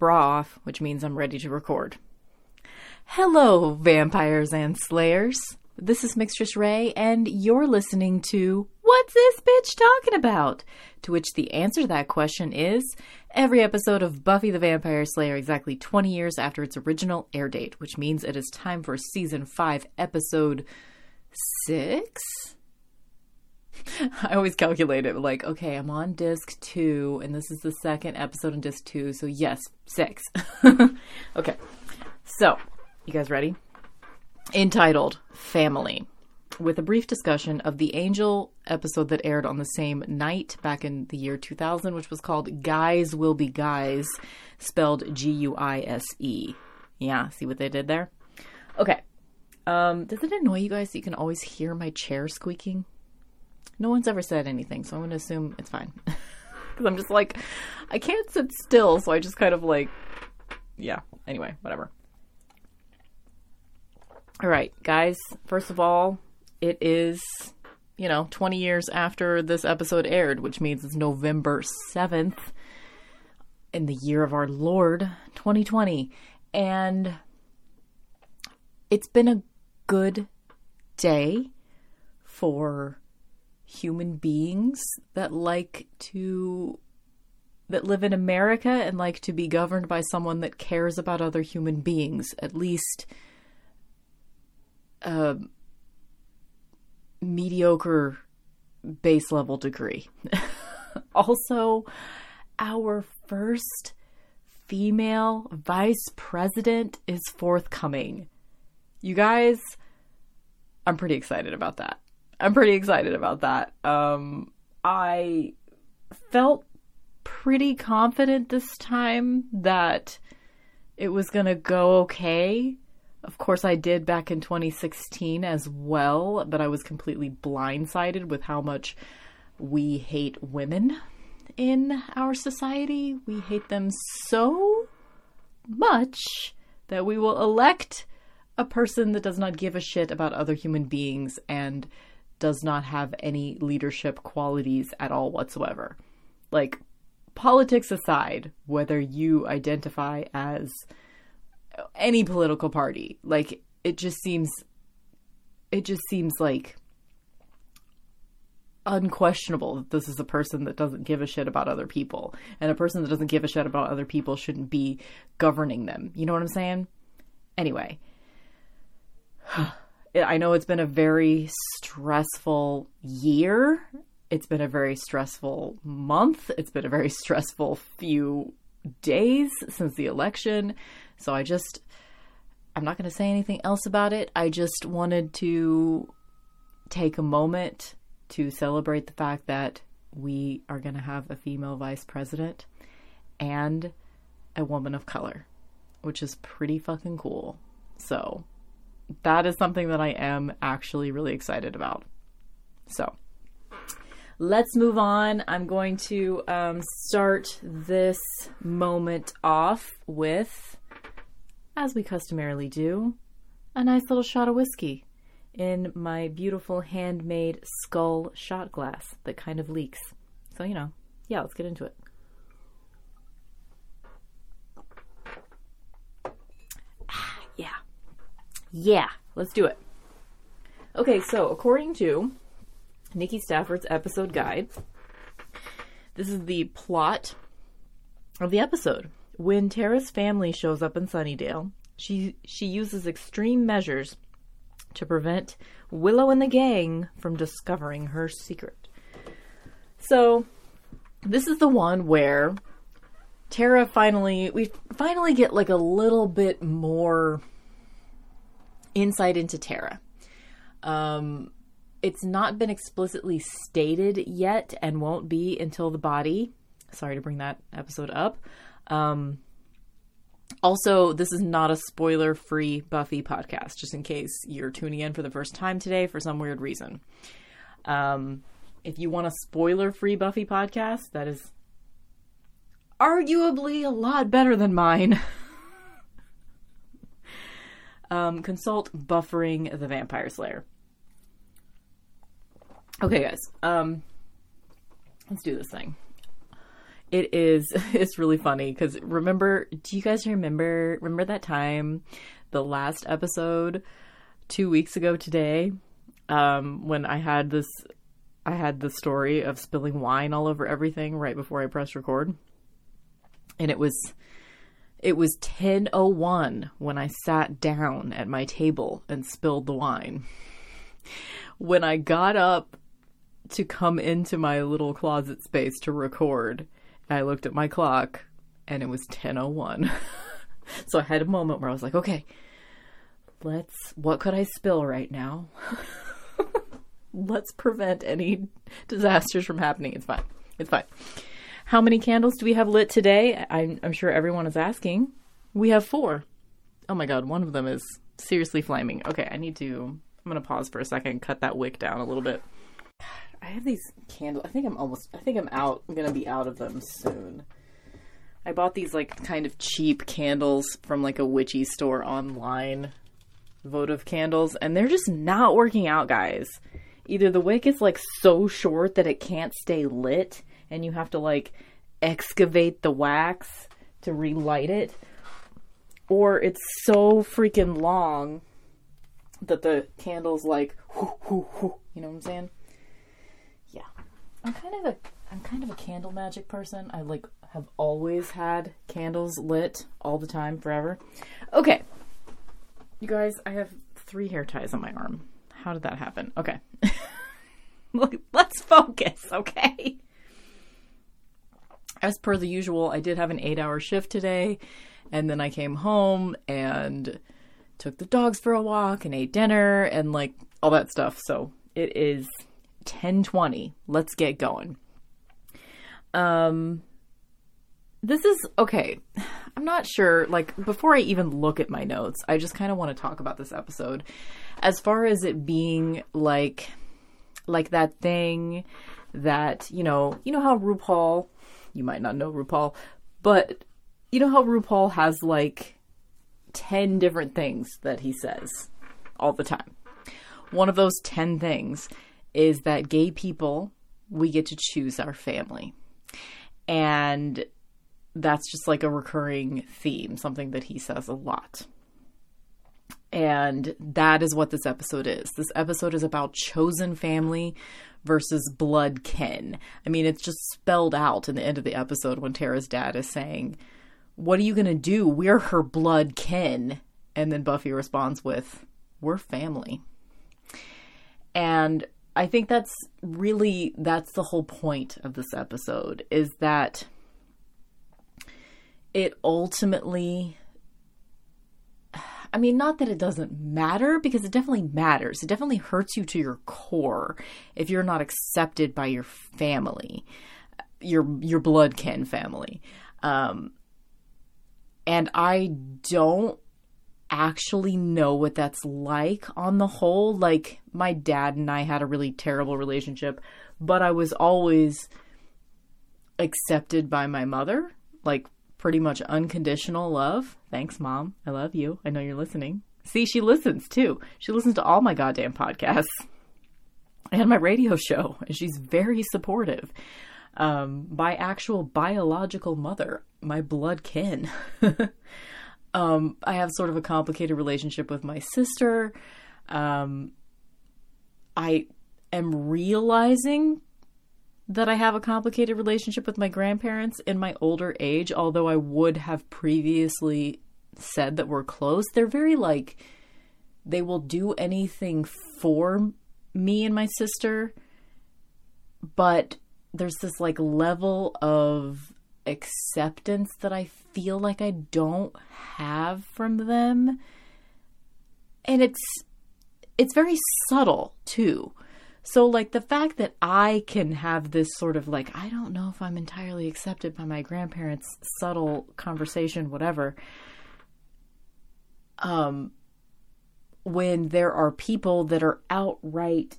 bra off, which means I'm ready to record. Hello, vampires and slayers. This is Mixtress Ray, and you're listening to What's This Bitch Talking About? To which the answer to that question is every episode of Buffy the Vampire Slayer exactly 20 years after its original air date, which means it is time for season 5, episode 6? I always calculate it like, okay, I'm on disc two, and this is the second episode in disc two, so yes, six. okay, so you guys ready? Entitled Family, with a brief discussion of the Angel episode that aired on the same night back in the year 2000, which was called Guys Will Be Guys, spelled G U I S E. Yeah, see what they did there? Okay. Um, does it annoy you guys that you can always hear my chair squeaking? No one's ever said anything, so I'm going to assume it's fine. Because I'm just like, I can't sit still, so I just kind of like, yeah. Anyway, whatever. All right, guys, first of all, it is, you know, 20 years after this episode aired, which means it's November 7th in the year of our Lord, 2020. And it's been a good day for human beings that like to that live in America and like to be governed by someone that cares about other human beings at least a mediocre base level degree. also, our first female vice president is forthcoming. You guys, I'm pretty excited about that. I'm pretty excited about that. Um, I felt pretty confident this time that it was going to go okay. Of course, I did back in 2016 as well, but I was completely blindsided with how much we hate women in our society. We hate them so much that we will elect a person that does not give a shit about other human beings and does not have any leadership qualities at all whatsoever. Like, politics aside, whether you identify as any political party, like, it just seems, it just seems like unquestionable that this is a person that doesn't give a shit about other people. And a person that doesn't give a shit about other people shouldn't be governing them. You know what I'm saying? Anyway. I know it's been a very stressful year. It's been a very stressful month. It's been a very stressful few days since the election. So I just, I'm not going to say anything else about it. I just wanted to take a moment to celebrate the fact that we are going to have a female vice president and a woman of color, which is pretty fucking cool. So that is something that I am actually really excited about. So let's move on. I'm going to um, start this moment off with, as we customarily do, a nice little shot of whiskey in my beautiful handmade skull shot glass that kind of leaks. So, you know, yeah, let's get into it. Yeah, let's do it. Okay, so according to Nikki Stafford's episode guide, this is the plot of the episode. When Tara's family shows up in Sunnydale, she she uses extreme measures to prevent Willow and the gang from discovering her secret. So, this is the one where Tara finally we finally get like a little bit more insight into Tara. Um, it's not been explicitly stated yet and won't be until the body. Sorry to bring that episode up. Um, also, this is not a spoiler free Buffy podcast, just in case you're tuning in for the first time today for some weird reason. Um, if you want a spoiler free Buffy podcast, that is arguably a lot better than mine. um, consult Buffering the Vampire Slayer. Okay, guys. Um, let's do this thing. it is it's really funny because remember do you guys remember remember that time the last episode two weeks ago today um when i had this i had the story of spilling wine all over everything right before i pressed record and it was it was 10:01 when I sat down at my table and spilled the wine. When I got up to come into my little closet space to record, I looked at my clock and it was 10:01. so I had a moment where I was like, "Okay, let's what could I spill right now? let's prevent any disasters from happening. It's fine. It's fine." How many candles do we have lit today? I'm, I'm sure everyone is asking. We have four. Oh my god, one of them is seriously flaming. Okay, I need to. I'm gonna pause for a second, cut that wick down a little bit. I have these candles. I think I'm almost. I think I'm out. I'm gonna be out of them soon. I bought these like kind of cheap candles from like a witchy store online, votive candles, and they're just not working out, guys. Either the wick is like so short that it can't stay lit, and you have to like excavate the wax to relight it, or it's so freaking long that the candle's like, whoo, whoo, whoo, you know what I'm saying? Yeah, I'm kind of a I'm kind of a candle magic person. I like have always had candles lit all the time, forever. Okay, you guys, I have three hair ties on my arm. How did that happen? Okay. Let's focus, okay? As per the usual, I did have an eight hour shift today. And then I came home and took the dogs for a walk and ate dinner and like all that stuff. So it is 1020. Let's get going. Um, this is okay. I'm not sure. Like, before I even look at my notes, I just kind of want to talk about this episode. As far as it being like, like that thing that, you know, you know how RuPaul you might not know RuPaul, but you know how RuPaul has like 10 different things that he says all the time. One of those 10 things is that gay people, we get to choose our family. And that's just like a recurring theme, something that he says a lot. And that is what this episode is. This episode is about chosen family versus blood kin. I mean, it's just spelled out in the end of the episode when Tara's dad is saying, What are you going to do? We're her blood kin. And then Buffy responds with, We're family. And I think that's really that's the whole point of this episode is that it ultimately I mean, not that it doesn't matter because it definitely matters. It definitely hurts you to your core if you're not accepted by your family, your your blood kin family. Um, and I don't actually know what that's like on the whole. Like my dad and I had a really terrible relationship, but I was always accepted by my mother. Like pretty much unconditional love. Thanks, mom. I love you. I know you're listening. See, she listens too. She listens to all my goddamn podcasts and my radio show, and she's very supportive. Um, my actual biological mother, my blood kin. um, I have sort of a complicated relationship with my sister. Um, I am realizing that I have a complicated relationship with my grandparents in my older age, although I would have previously said that we're close. They're very like, they will do anything for me and my sister, but there's this like level of acceptance that I feel like I don't have from them. And it's it's very subtle too. So, like, the fact that I can have this sort of like, I don't know if I'm entirely accepted by my grandparents, subtle conversation, whatever, um, when there are people that are outright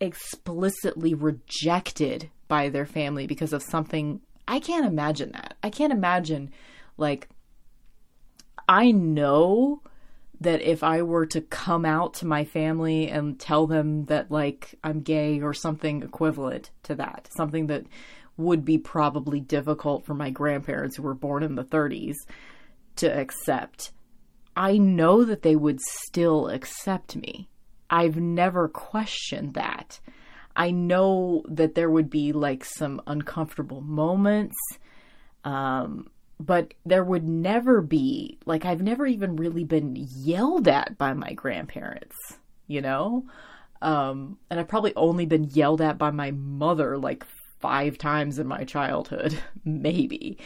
explicitly rejected by their family because of something, I can't imagine that. I can't imagine, like, I know that if I were to come out to my family and tell them that like I'm gay or something equivalent to that, something that would be probably difficult for my grandparents who were born in the 30s to accept. I know that they would still accept me. I've never questioned that. I know that there would be like some uncomfortable moments, um, but there would never be, like, I've never even really been yelled at by my grandparents, you know? Um, and I've probably only been yelled at by my mother like five times in my childhood, maybe.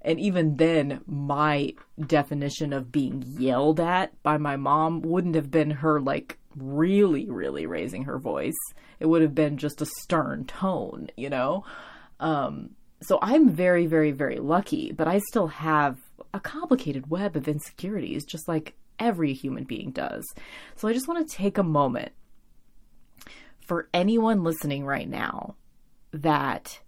And even then, my definition of being yelled at by my mom wouldn't have been her like really, really raising her voice. It would have been just a stern tone, you know? Um, so I'm very, very, very lucky, but I still have a complicated web of insecurities, just like every human being does. So I just want to take a moment for anyone listening right now that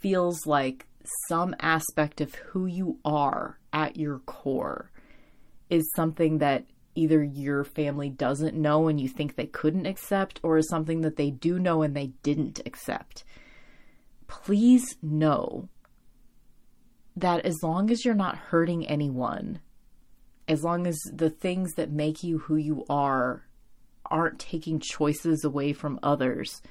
feels like some aspect of who you are at your core is something that either your family doesn't know and you think they couldn't accept, or is something that they do know and they didn't accept. Please know that as long as you're not hurting anyone, as long as the things that make you who you are aren't taking choices away from others,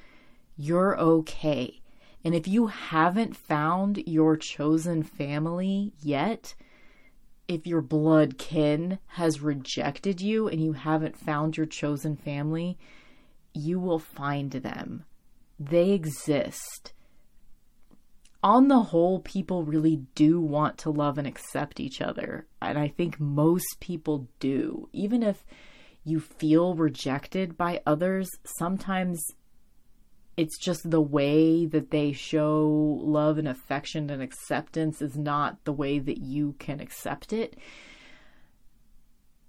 you're okay. And if you haven't found your chosen family yet, if your blood kin has rejected you and you haven't found your chosen family, you will find them. They exist. On the whole, people really do want to love and accept each other. And I think most people do. Even if you feel rejected by others, sometimes it's just the way that they show love and affection and acceptance is not the way that you can accept it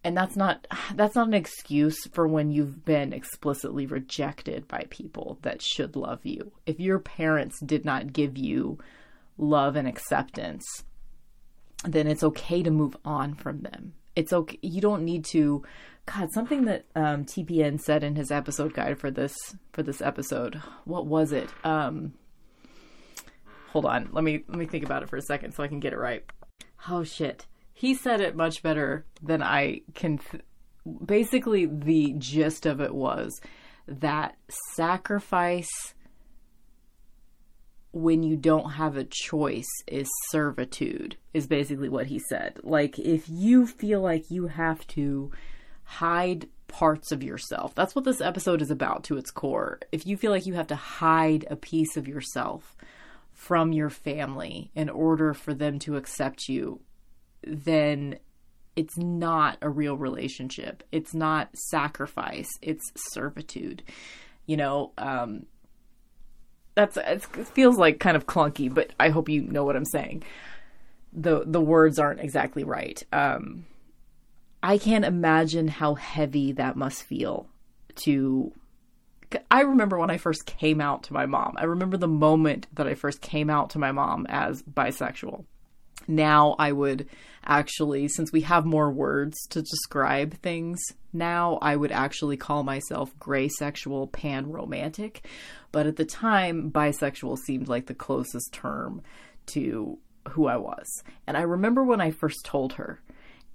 and that's not that's not an excuse for when you've been explicitly rejected by people that should love you if your parents did not give you love and acceptance then it's okay to move on from them it's okay you don't need to God, something that um, TPN said in his episode guide for this for this episode. What was it? Um, hold on, let me let me think about it for a second so I can get it right. Oh shit, he said it much better than I can. Th- Basically, the gist of it was that sacrifice when you don't have a choice is servitude is basically what he said like if you feel like you have to hide parts of yourself. That's what this episode is about to its core. If you feel like you have to hide a piece of yourself from your family in order for them to accept you, then it's not a real relationship. It's not sacrifice, it's servitude. You know, um, that's it feels like kind of clunky, but I hope you know what I'm saying. The the words aren't exactly right. Um, I can't imagine how heavy that must feel to. I remember when I first came out to my mom. I remember the moment that I first came out to my mom as bisexual. Now I would actually, since we have more words to describe things, now I would actually call myself gray sexual pan romantic. But at the time, bisexual seemed like the closest term to who I was. And I remember when I first told her,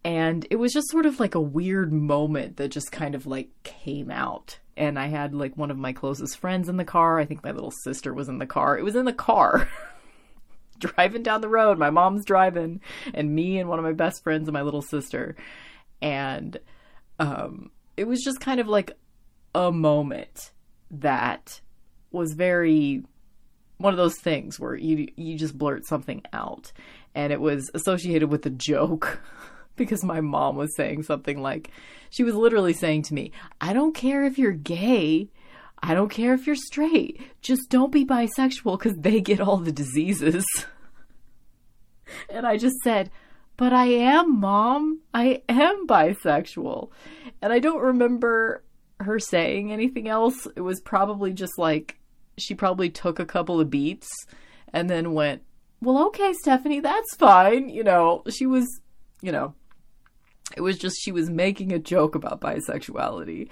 and it was just sort of like a weird moment that just kind of like came out and i had like one of my closest friends in the car i think my little sister was in the car it was in the car driving down the road my mom's driving and me and one of my best friends and my little sister and um it was just kind of like a moment that was very one of those things where you you just blurt something out and it was associated with a joke because my mom was saying something like, she was literally saying to me, I don't care if you're gay. I don't care if you're straight. Just don't be bisexual because they get all the diseases. and I just said, but I am, mom. I am bisexual. And I don't remember her saying anything else. It was probably just like, she probably took a couple of beats and then went, well, okay, Stephanie, that's fine. You know, she was, you know, it was just she was making a joke about bisexuality.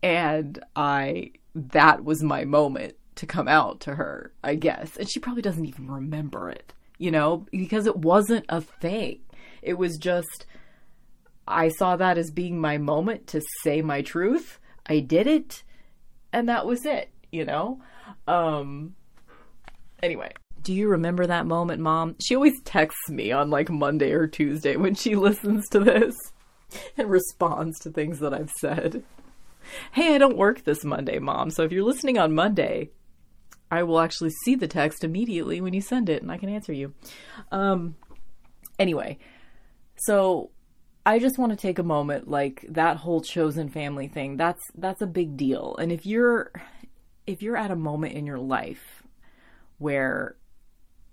And I, that was my moment to come out to her, I guess. And she probably doesn't even remember it, you know, because it wasn't a thing. It was just, I saw that as being my moment to say my truth. I did it, and that was it, you know? Um, anyway. Do you remember that moment, Mom? She always texts me on like Monday or Tuesday when she listens to this and responds to things that I've said. Hey, I don't work this Monday, Mom. So if you're listening on Monday, I will actually see the text immediately when you send it and I can answer you. Um, anyway, so I just want to take a moment like that whole chosen family thing. That's that's a big deal. And if you're if you're at a moment in your life where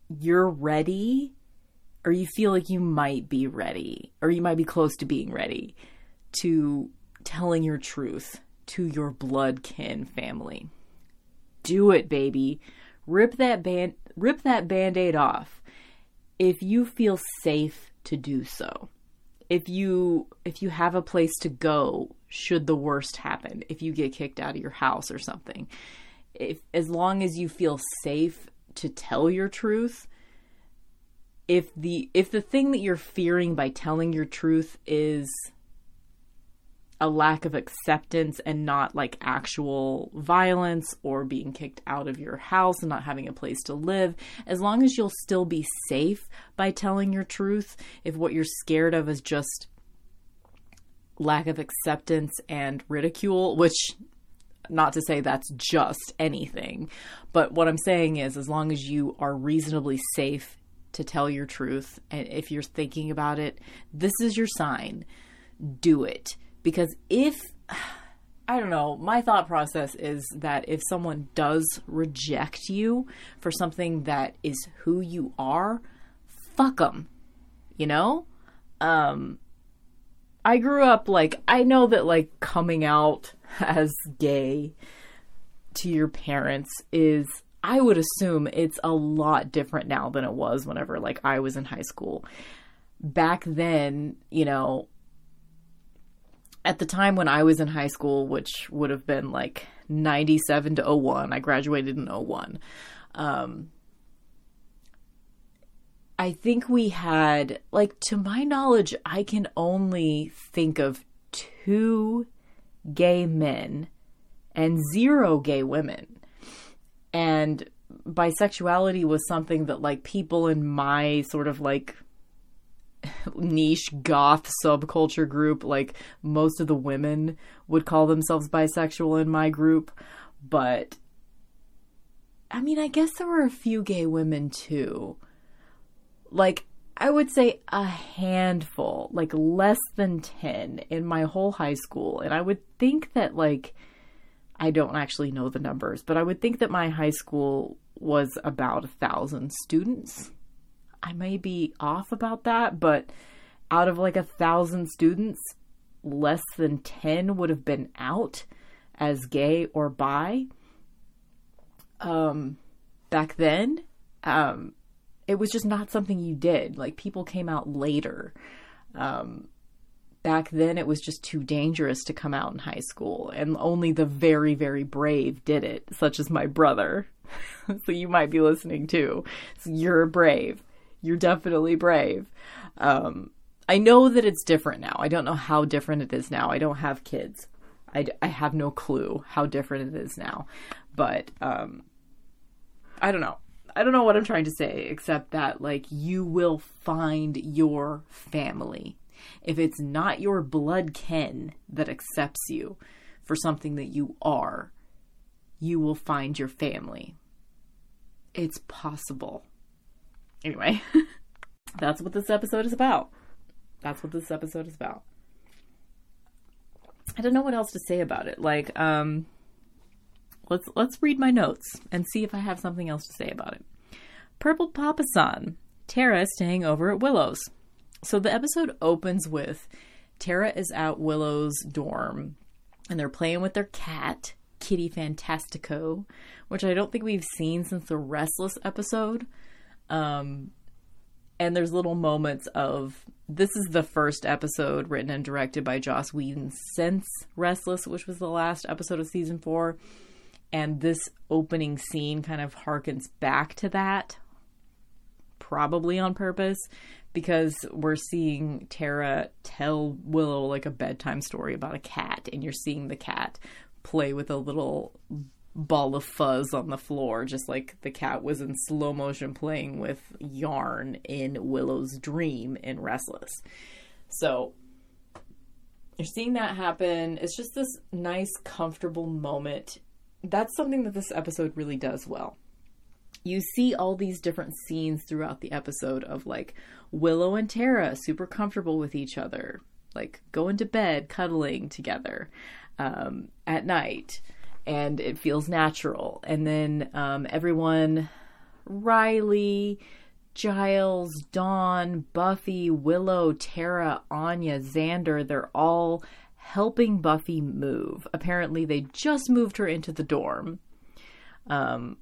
you're ready or you feel like you might be ready or you might be close to being ready to telling your truth to your blood kin family. Do it, baby. Rip that band rip that band-aid off if you feel safe to do so. If you if you have a place to go should the worst happen, if you get kicked out of your house or something. If as long as you feel safe to tell your truth if the if the thing that you're fearing by telling your truth is a lack of acceptance and not like actual violence or being kicked out of your house and not having a place to live, as long as you'll still be safe by telling your truth, if what you're scared of is just lack of acceptance and ridicule, which not to say that's just anything, but what I'm saying is, as long as you are reasonably safe to tell your truth, and if you're thinking about it, this is your sign. Do it. Because if, I don't know, my thought process is that if someone does reject you for something that is who you are, fuck them. You know? Um, I grew up like, I know that like coming out as gay to your parents is I would assume it's a lot different now than it was whenever like I was in high school. Back then, you know, at the time when I was in high school, which would have been like 97 to 01, I graduated in 01. Um, I think we had, like, to my knowledge, I can only think of two gay men and zero gay women. And bisexuality was something that, like, people in my sort of like niche goth subculture group, like, most of the women would call themselves bisexual in my group. But, I mean, I guess there were a few gay women too. Like, I would say a handful, like less than 10 in my whole high school. And I would think that, like, I don't actually know the numbers, but I would think that my high school was about a thousand students. I may be off about that, but out of like a thousand students, less than 10 would have been out as gay or bi. Um, back then, um, it was just not something you did. Like people came out later. Um, back then, it was just too dangerous to come out in high school, and only the very, very brave did it, such as my brother. so you might be listening too. So you're brave. You're definitely brave. Um, I know that it's different now. I don't know how different it is now. I don't have kids. I, I have no clue how different it is now. But um, I don't know. I don't know what I'm trying to say, except that, like, you will find your family. If it's not your blood kin that accepts you for something that you are, you will find your family. It's possible. Anyway, that's what this episode is about. That's what this episode is about. I don't know what else to say about it. Like, um, let's let's read my notes and see if I have something else to say about it. Purple Papasan, Tara staying over at Willow's. So the episode opens with Tara is at Willow's dorm and they're playing with their cat, Kitty Fantastico, which I don't think we've seen since the Restless episode. Um, and there's little moments of this is the first episode written and directed by Joss Whedon since Restless, which was the last episode of season four. And this opening scene kind of harkens back to that, probably on purpose, because we're seeing Tara tell Willow like a bedtime story about a cat, and you're seeing the cat play with a little ball of fuzz on the floor, just like the cat was in slow motion playing with yarn in Willow's dream in Restless. So you're seeing that happen. It's just this nice, comfortable moment. That's something that this episode really does well. You see all these different scenes throughout the episode of like Willow and Tara super comfortable with each other, like going to bed, cuddling together um, at night and it feels natural. And then um, everyone, Riley, Giles, Dawn, Buffy, Willow, Tara, Anya, Xander, they're all helping Buffy move. Apparently, they just moved her into the dorm. Um,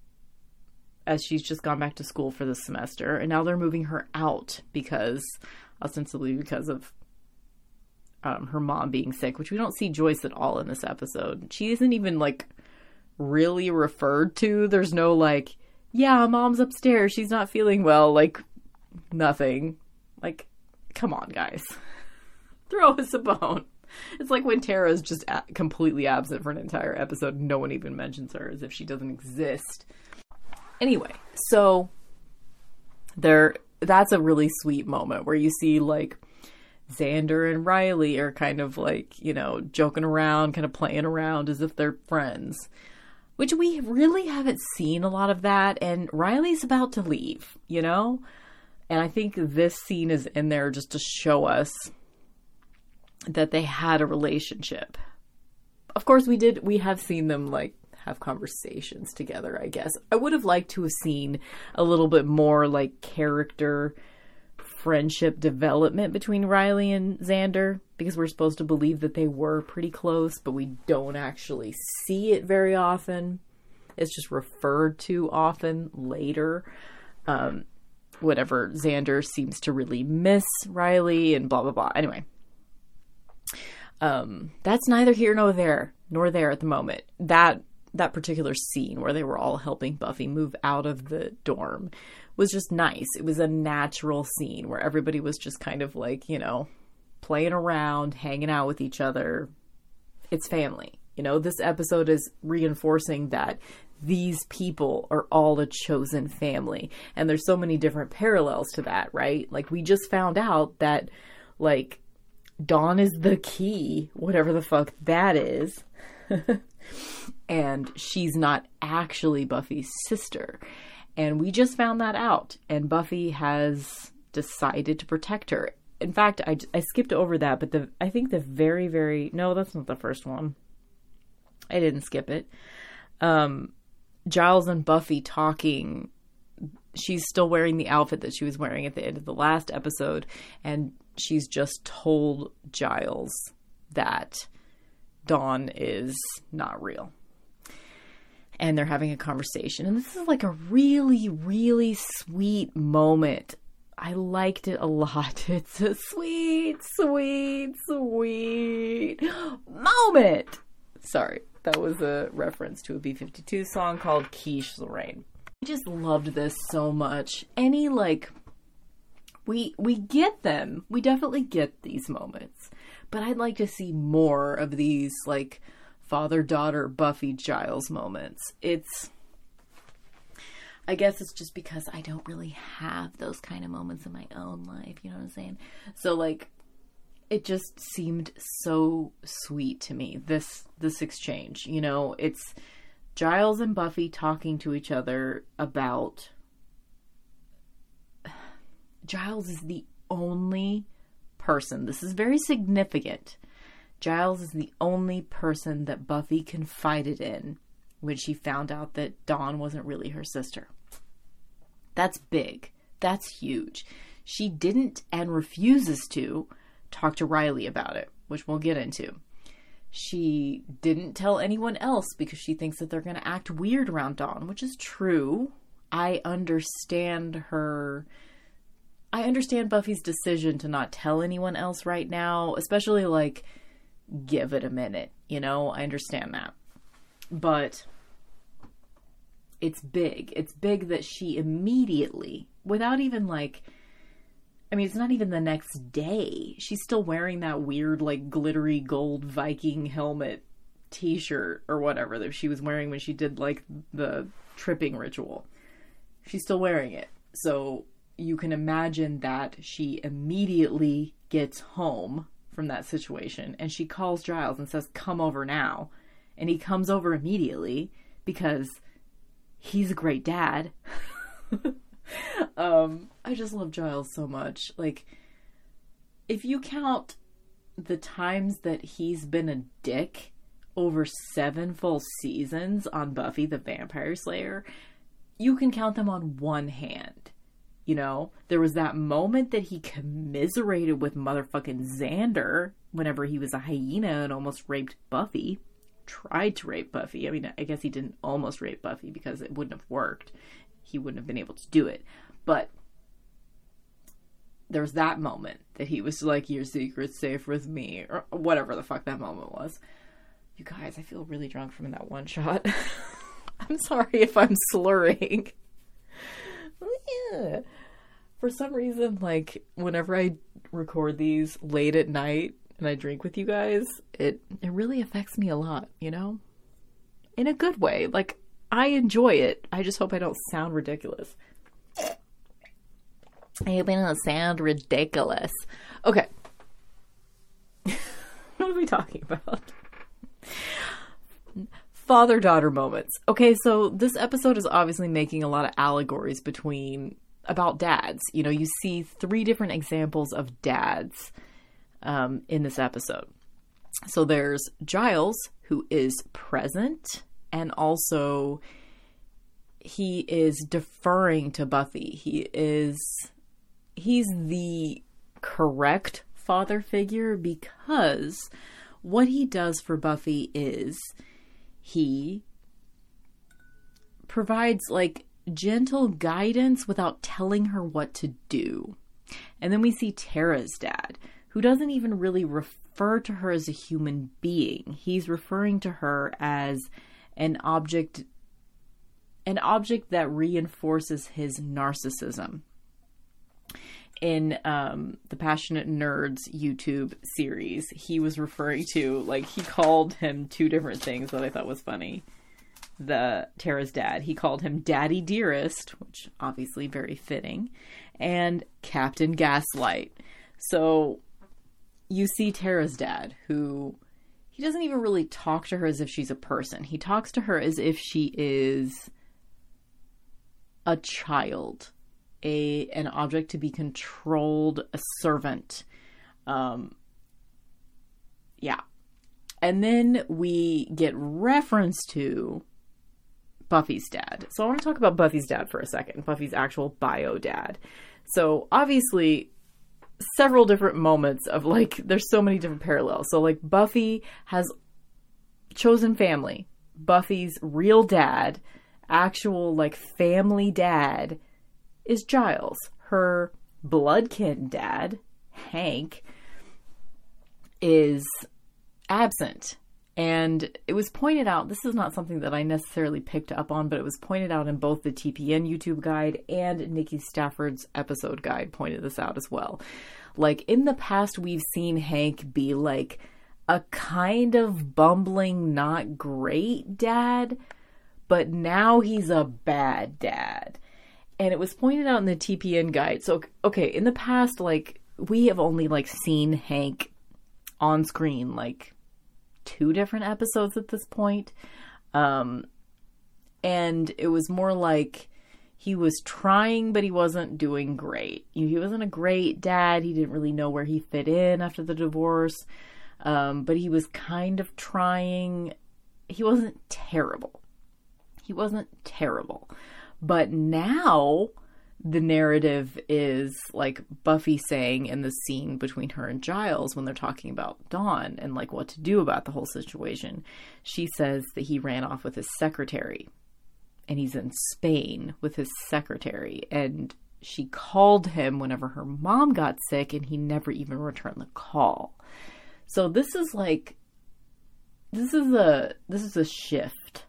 as she's just gone back to school for the semester, and now they're moving her out because, ostensibly, because of um, her mom being sick, which we don't see Joyce at all in this episode. She isn't even like really referred to. There's no like, yeah, mom's upstairs. She's not feeling well. Like, nothing. Like, come on, guys. Throw us a bone. It's like when Tara is just a- completely absent for an entire episode. No one even mentions her as if she doesn't exist. Anyway, so there, that's a really sweet moment where you see like Xander and Riley are kind of like, you know, joking around, kind of playing around as if they're friends which we really haven't seen a lot of that. And Riley's about to leave, you know? And I think this scene is in there just to show us that they had a relationship. Of course, we did, we have seen them like have conversations together, I guess. I would have liked to have seen a little bit more like character friendship development between Riley and Xander because we're supposed to believe that they were pretty close, but we don't actually see it very often. It's just referred to often later. Um, whatever Xander seems to really miss Riley and blah blah blah. Anyway, um, that's neither here nor there, nor there at the moment. That that particular scene where they were all helping Buffy move out of the dorm was just nice. It was a natural scene where everybody was just kind of like, you know, playing around, hanging out with each other. It's family. You know, this episode is reinforcing that these people are all a chosen family. And there's so many different parallels to that, right? Like, we just found out that, like, Dawn is the key, whatever the fuck that is. and she's not actually Buffy's sister. And we just found that out. And Buffy has decided to protect her. In fact, I, I skipped over that, but the I think the very, very no, that's not the first one. I didn't skip it. Um, Giles and Buffy talking. She's still wearing the outfit that she was wearing at the end of the last episode, and she's just told Giles that Dawn is not real and they're having a conversation. And this is like a really, really sweet moment. I liked it a lot. It's a sweet, sweet, sweet moment. Sorry, that was a reference to a B 52 song called Quiche Lorraine. I just loved this so much. Any like we we get them. We definitely get these moments. But I'd like to see more of these like father daughter Buffy Giles moments. It's I guess it's just because I don't really have those kind of moments in my own life, you know what I'm saying? So like it just seemed so sweet to me this this exchange, you know, it's Giles and Buffy talking to each other about Giles is the only person. This is very significant Giles is the only person that Buffy confided in when she found out that Dawn wasn't really her sister. That's big. That's huge. She didn't and refuses to talk to Riley about it, which we'll get into. She didn't tell anyone else because she thinks that they're going to act weird around Dawn, which is true. I understand her. I understand Buffy's decision to not tell anyone else right now, especially like give it a minute. You know, I understand that. But it's big. It's big that she immediately, without even like, I mean, it's not even the next day. She's still wearing that weird, like, glittery gold Viking helmet t shirt or whatever that she was wearing when she did, like, the tripping ritual. She's still wearing it. So you can imagine that she immediately gets home from that situation and she calls Giles and says, Come over now. And he comes over immediately because he's a great dad. um, I just love Giles so much. Like, if you count the times that he's been a dick over seven full seasons on Buffy the Vampire Slayer, you can count them on one hand. You know, there was that moment that he commiserated with motherfucking Xander whenever he was a hyena and almost raped Buffy. Tried to rape Buffy. I mean, I guess he didn't almost rape Buffy because it wouldn't have worked. He wouldn't have been able to do it. But there was that moment that he was like, Your secret's safe with me, or whatever the fuck that moment was. You guys, I feel really drunk from that one shot. I'm sorry if I'm slurring. yeah. For some reason, like, whenever I record these late at night and I drink with you guys, it, it really affects me a lot, you know? In a good way. Like, I enjoy it. I just hope I don't sound ridiculous. I hope I don't sound ridiculous. Okay. what are we talking about? Father daughter moments. Okay, so this episode is obviously making a lot of allegories between about dads. You know, you see three different examples of dads um, in this episode. So there's Giles, who is present and also he is deferring to Buffy. He is he's the correct father figure because what he does for Buffy is he provides like gentle guidance without telling her what to do. And then we see Tara's dad, who doesn't even really refer to her as a human being. He's referring to her as an object an object that reinforces his narcissism. In um, the Passionate Nerds YouTube series, he was referring to, like, he called him two different things that I thought was funny the Tara's dad. He called him Daddy Dearest, which obviously very fitting, and Captain Gaslight. So you see Tara's dad, who he doesn't even really talk to her as if she's a person. He talks to her as if she is a child, a an object to be controlled, a servant. Um yeah. And then we get reference to Buffy's dad. So I want to talk about Buffy's dad for a second. Buffy's actual bio dad. So obviously several different moments of like there's so many different parallels. So like Buffy has chosen family. Buffy's real dad, actual like family dad is Giles. Her bloodkin dad, Hank, is absent and it was pointed out, this is not something that I necessarily picked up on, but it was pointed out in both the TPN YouTube guide and Nikki Stafford's episode guide pointed this out as well. Like in the past, we've seen Hank be like a kind of bumbling, not great dad, but now he's a bad dad. And it was pointed out in the TPN guide. So, okay, in the past, like, we have only like seen Hank on screen, like, two different episodes at this point. Um, and it was more like he was trying, but he wasn't doing great. He wasn't a great dad. He didn't really know where he fit in after the divorce. Um, but he was kind of trying. He wasn't terrible. He wasn't terrible. But now the narrative is like Buffy saying in the scene between her and Giles when they're talking about Dawn and like what to do about the whole situation. She says that he ran off with his secretary and he's in Spain with his secretary and she called him whenever her mom got sick and he never even returned the call. So this is like this is a this is a shift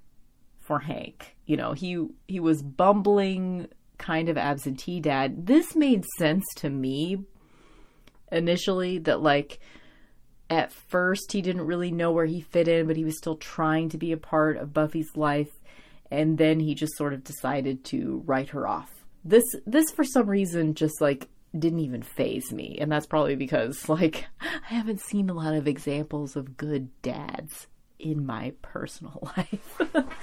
for Hank. You know, he he was bumbling kind of absentee dad. This made sense to me initially that like at first he didn't really know where he fit in, but he was still trying to be a part of Buffy's life and then he just sort of decided to write her off. This this for some reason just like didn't even phase me, and that's probably because like I haven't seen a lot of examples of good dads in my personal life.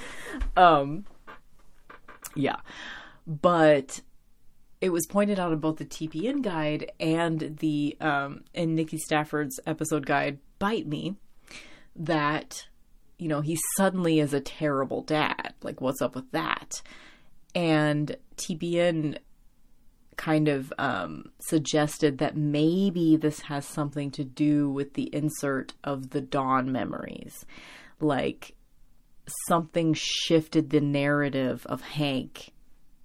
um yeah. But it was pointed out in both the TPN guide and the um in Nikki Stafford's episode guide Bite Me that you know, he suddenly is a terrible dad. Like, what's up with that? And TPN kind of um, suggested that maybe this has something to do with the insert of the Dawn memories. Like, something shifted the narrative of Hank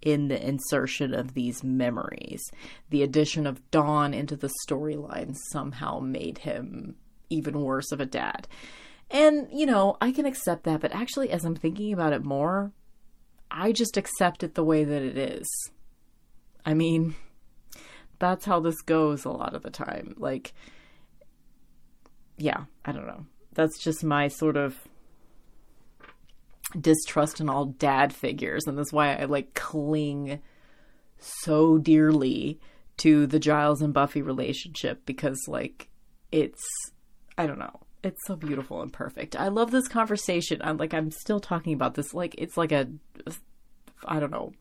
in the insertion of these memories. The addition of Dawn into the storyline somehow made him even worse of a dad. And, you know, I can accept that, but actually, as I'm thinking about it more, I just accept it the way that it is. I mean, that's how this goes a lot of the time. Like, yeah, I don't know. That's just my sort of distrust in all dad figures. And that's why I like cling so dearly to the Giles and Buffy relationship because, like, it's, I don't know it's so beautiful and perfect. I love this conversation. I'm like I'm still talking about this like it's like a I don't know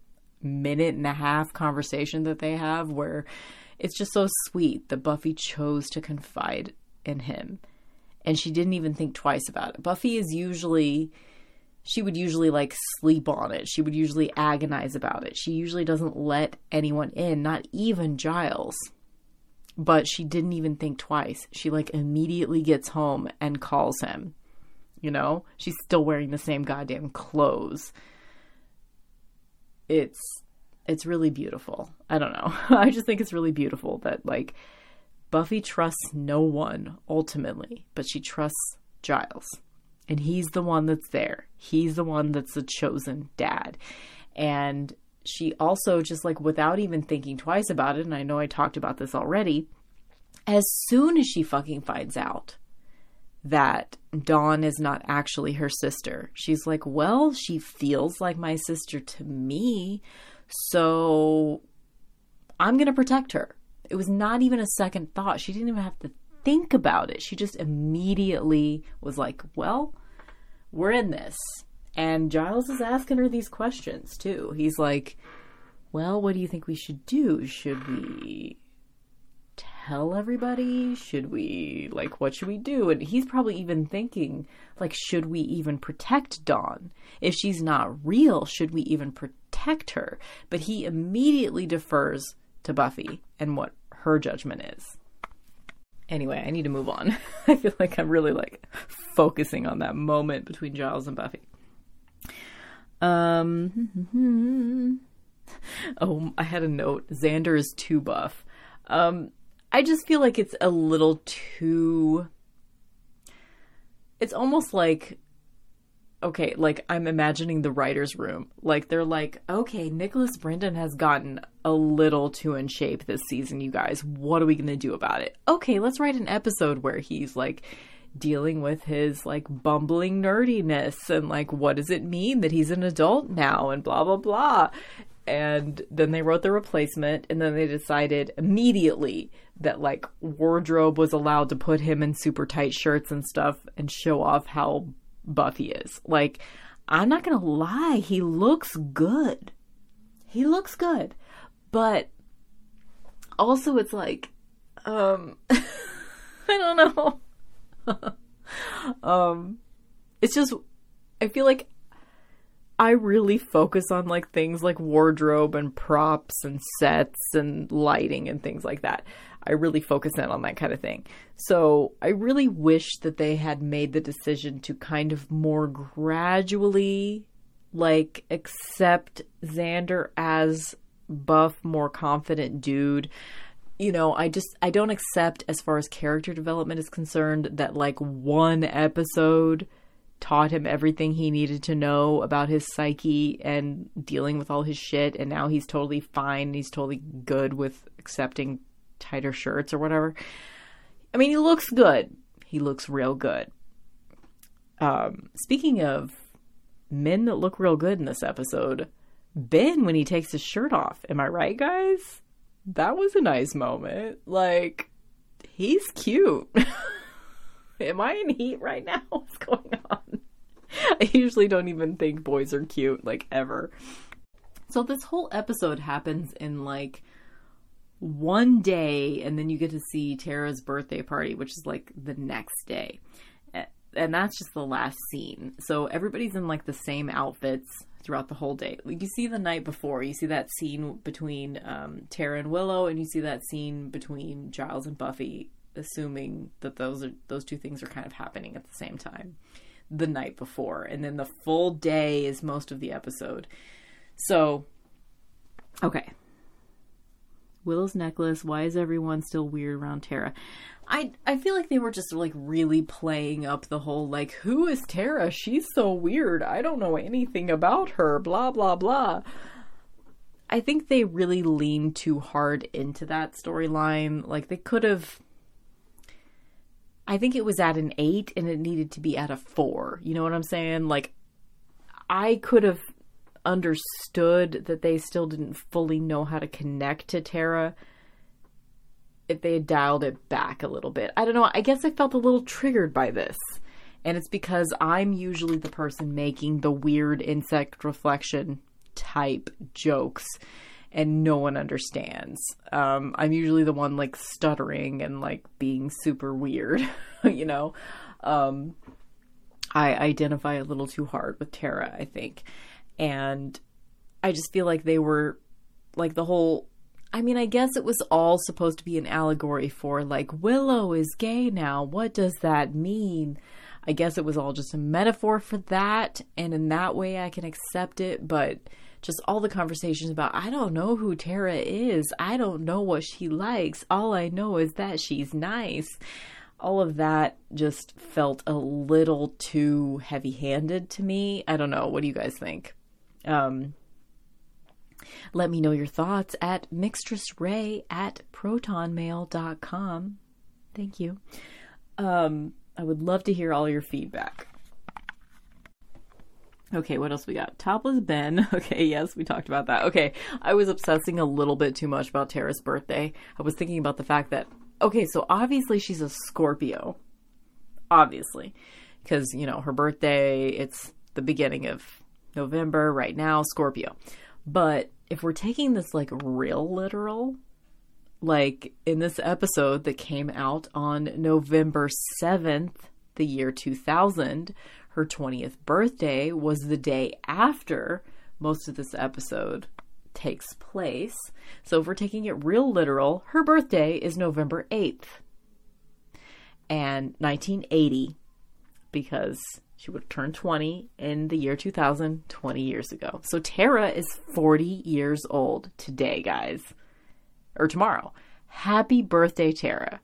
minute and a half conversation that they have where it's just so sweet that Buffy chose to confide in him and she didn't even think twice about it. Buffy is usually she would usually like sleep on it. She would usually agonize about it. She usually doesn't let anyone in, not even Giles but she didn't even think twice. She like immediately gets home and calls him. You know, she's still wearing the same goddamn clothes. It's it's really beautiful. I don't know. I just think it's really beautiful that like Buffy trusts no one ultimately, but she trusts Giles. And he's the one that's there. He's the one that's the chosen dad. And she also just like without even thinking twice about it and i know i talked about this already as soon as she fucking finds out that dawn is not actually her sister she's like well she feels like my sister to me so i'm going to protect her it was not even a second thought she didn't even have to think about it she just immediately was like well we're in this and Giles is asking her these questions too. He's like, Well, what do you think we should do? Should we tell everybody? Should we, like, what should we do? And he's probably even thinking, like, should we even protect Dawn? If she's not real, should we even protect her? But he immediately defers to Buffy and what her judgment is. Anyway, I need to move on. I feel like I'm really like focusing on that moment between Giles and Buffy. Um. oh, I had a note. Xander is too buff. Um, I just feel like it's a little too. It's almost like okay, like I'm imagining the writer's room. Like they're like, okay, Nicholas Brendon has gotten a little too in shape this season, you guys. What are we going to do about it? Okay, let's write an episode where he's like dealing with his like bumbling nerdiness and like what does it mean that he's an adult now and blah blah blah and then they wrote the replacement and then they decided immediately that like wardrobe was allowed to put him in super tight shirts and stuff and show off how buff he is. Like i'm not gonna lie he looks good. He looks good. But also it's like um i don't know. Um, it's just, I feel like I really focus on like things like wardrobe and props and sets and lighting and things like that. I really focus in on that kind of thing. So I really wish that they had made the decision to kind of more gradually like accept Xander as buff, more confident dude you know, I just I don't accept as far as character development is concerned that like one episode taught him everything he needed to know about his psyche and dealing with all his shit and now he's totally fine he's totally good with accepting tighter shirts or whatever. I mean he looks good. He looks real good. Um, speaking of men that look real good in this episode ben when he takes his shirt off. Am i right guys? That was a nice moment. Like he's cute. Am I in heat right now? What's going on? I usually don't even think boys are cute, like ever. So this whole episode happens in like one day, and then you get to see Tara's birthday party, which is like the next day. And that's just the last scene. So everybody's in like the same outfits throughout the whole day. Like you see the night before, you see that scene between um, Tara and Willow, and you see that scene between Giles and Buffy assuming that those are those two things are kind of happening at the same time the night before and then the full day is most of the episode so okay willow's necklace why is everyone still weird around tara i i feel like they were just like really playing up the whole like who is tara she's so weird i don't know anything about her blah blah blah I think they really leaned too hard into that storyline. Like they could have I think it was at an eight and it needed to be at a four. You know what I'm saying? Like, I could have understood that they still didn't fully know how to connect to Tara if they had dialed it back a little bit. I don't know. I guess I felt a little triggered by this. And it's because I'm usually the person making the weird insect reflection type jokes and no one understands. Um, I'm usually the one like stuttering and like being super weird, you know. Um, I identify a little too hard with Tara, I think. And I just feel like they were like the whole I mean, I guess it was all supposed to be an allegory for like Willow is gay now. What does that mean? I guess it was all just a metaphor for that, and in that way I can accept it, but just all the conversations about, I don't know who Tara is. I don't know what she likes. All I know is that she's nice. All of that just felt a little too heavy handed to me. I don't know. What do you guys think? Um, let me know your thoughts at mixtressray at protonmail.com. Thank you. Um, I would love to hear all your feedback. Okay, what else we got? Topless Ben. Okay, yes, we talked about that. Okay, I was obsessing a little bit too much about Tara's birthday. I was thinking about the fact that, okay, so obviously she's a Scorpio. Obviously. Because, you know, her birthday, it's the beginning of November right now, Scorpio. But if we're taking this like real literal, like in this episode that came out on November 7th, the year 2000, her 20th birthday was the day after most of this episode takes place. So if we're taking it real literal, her birthday is November 8th. And 1980, because she would have turned 20 in the year 2000, 20 years ago. So Tara is 40 years old today, guys. Or tomorrow. Happy birthday, Tara.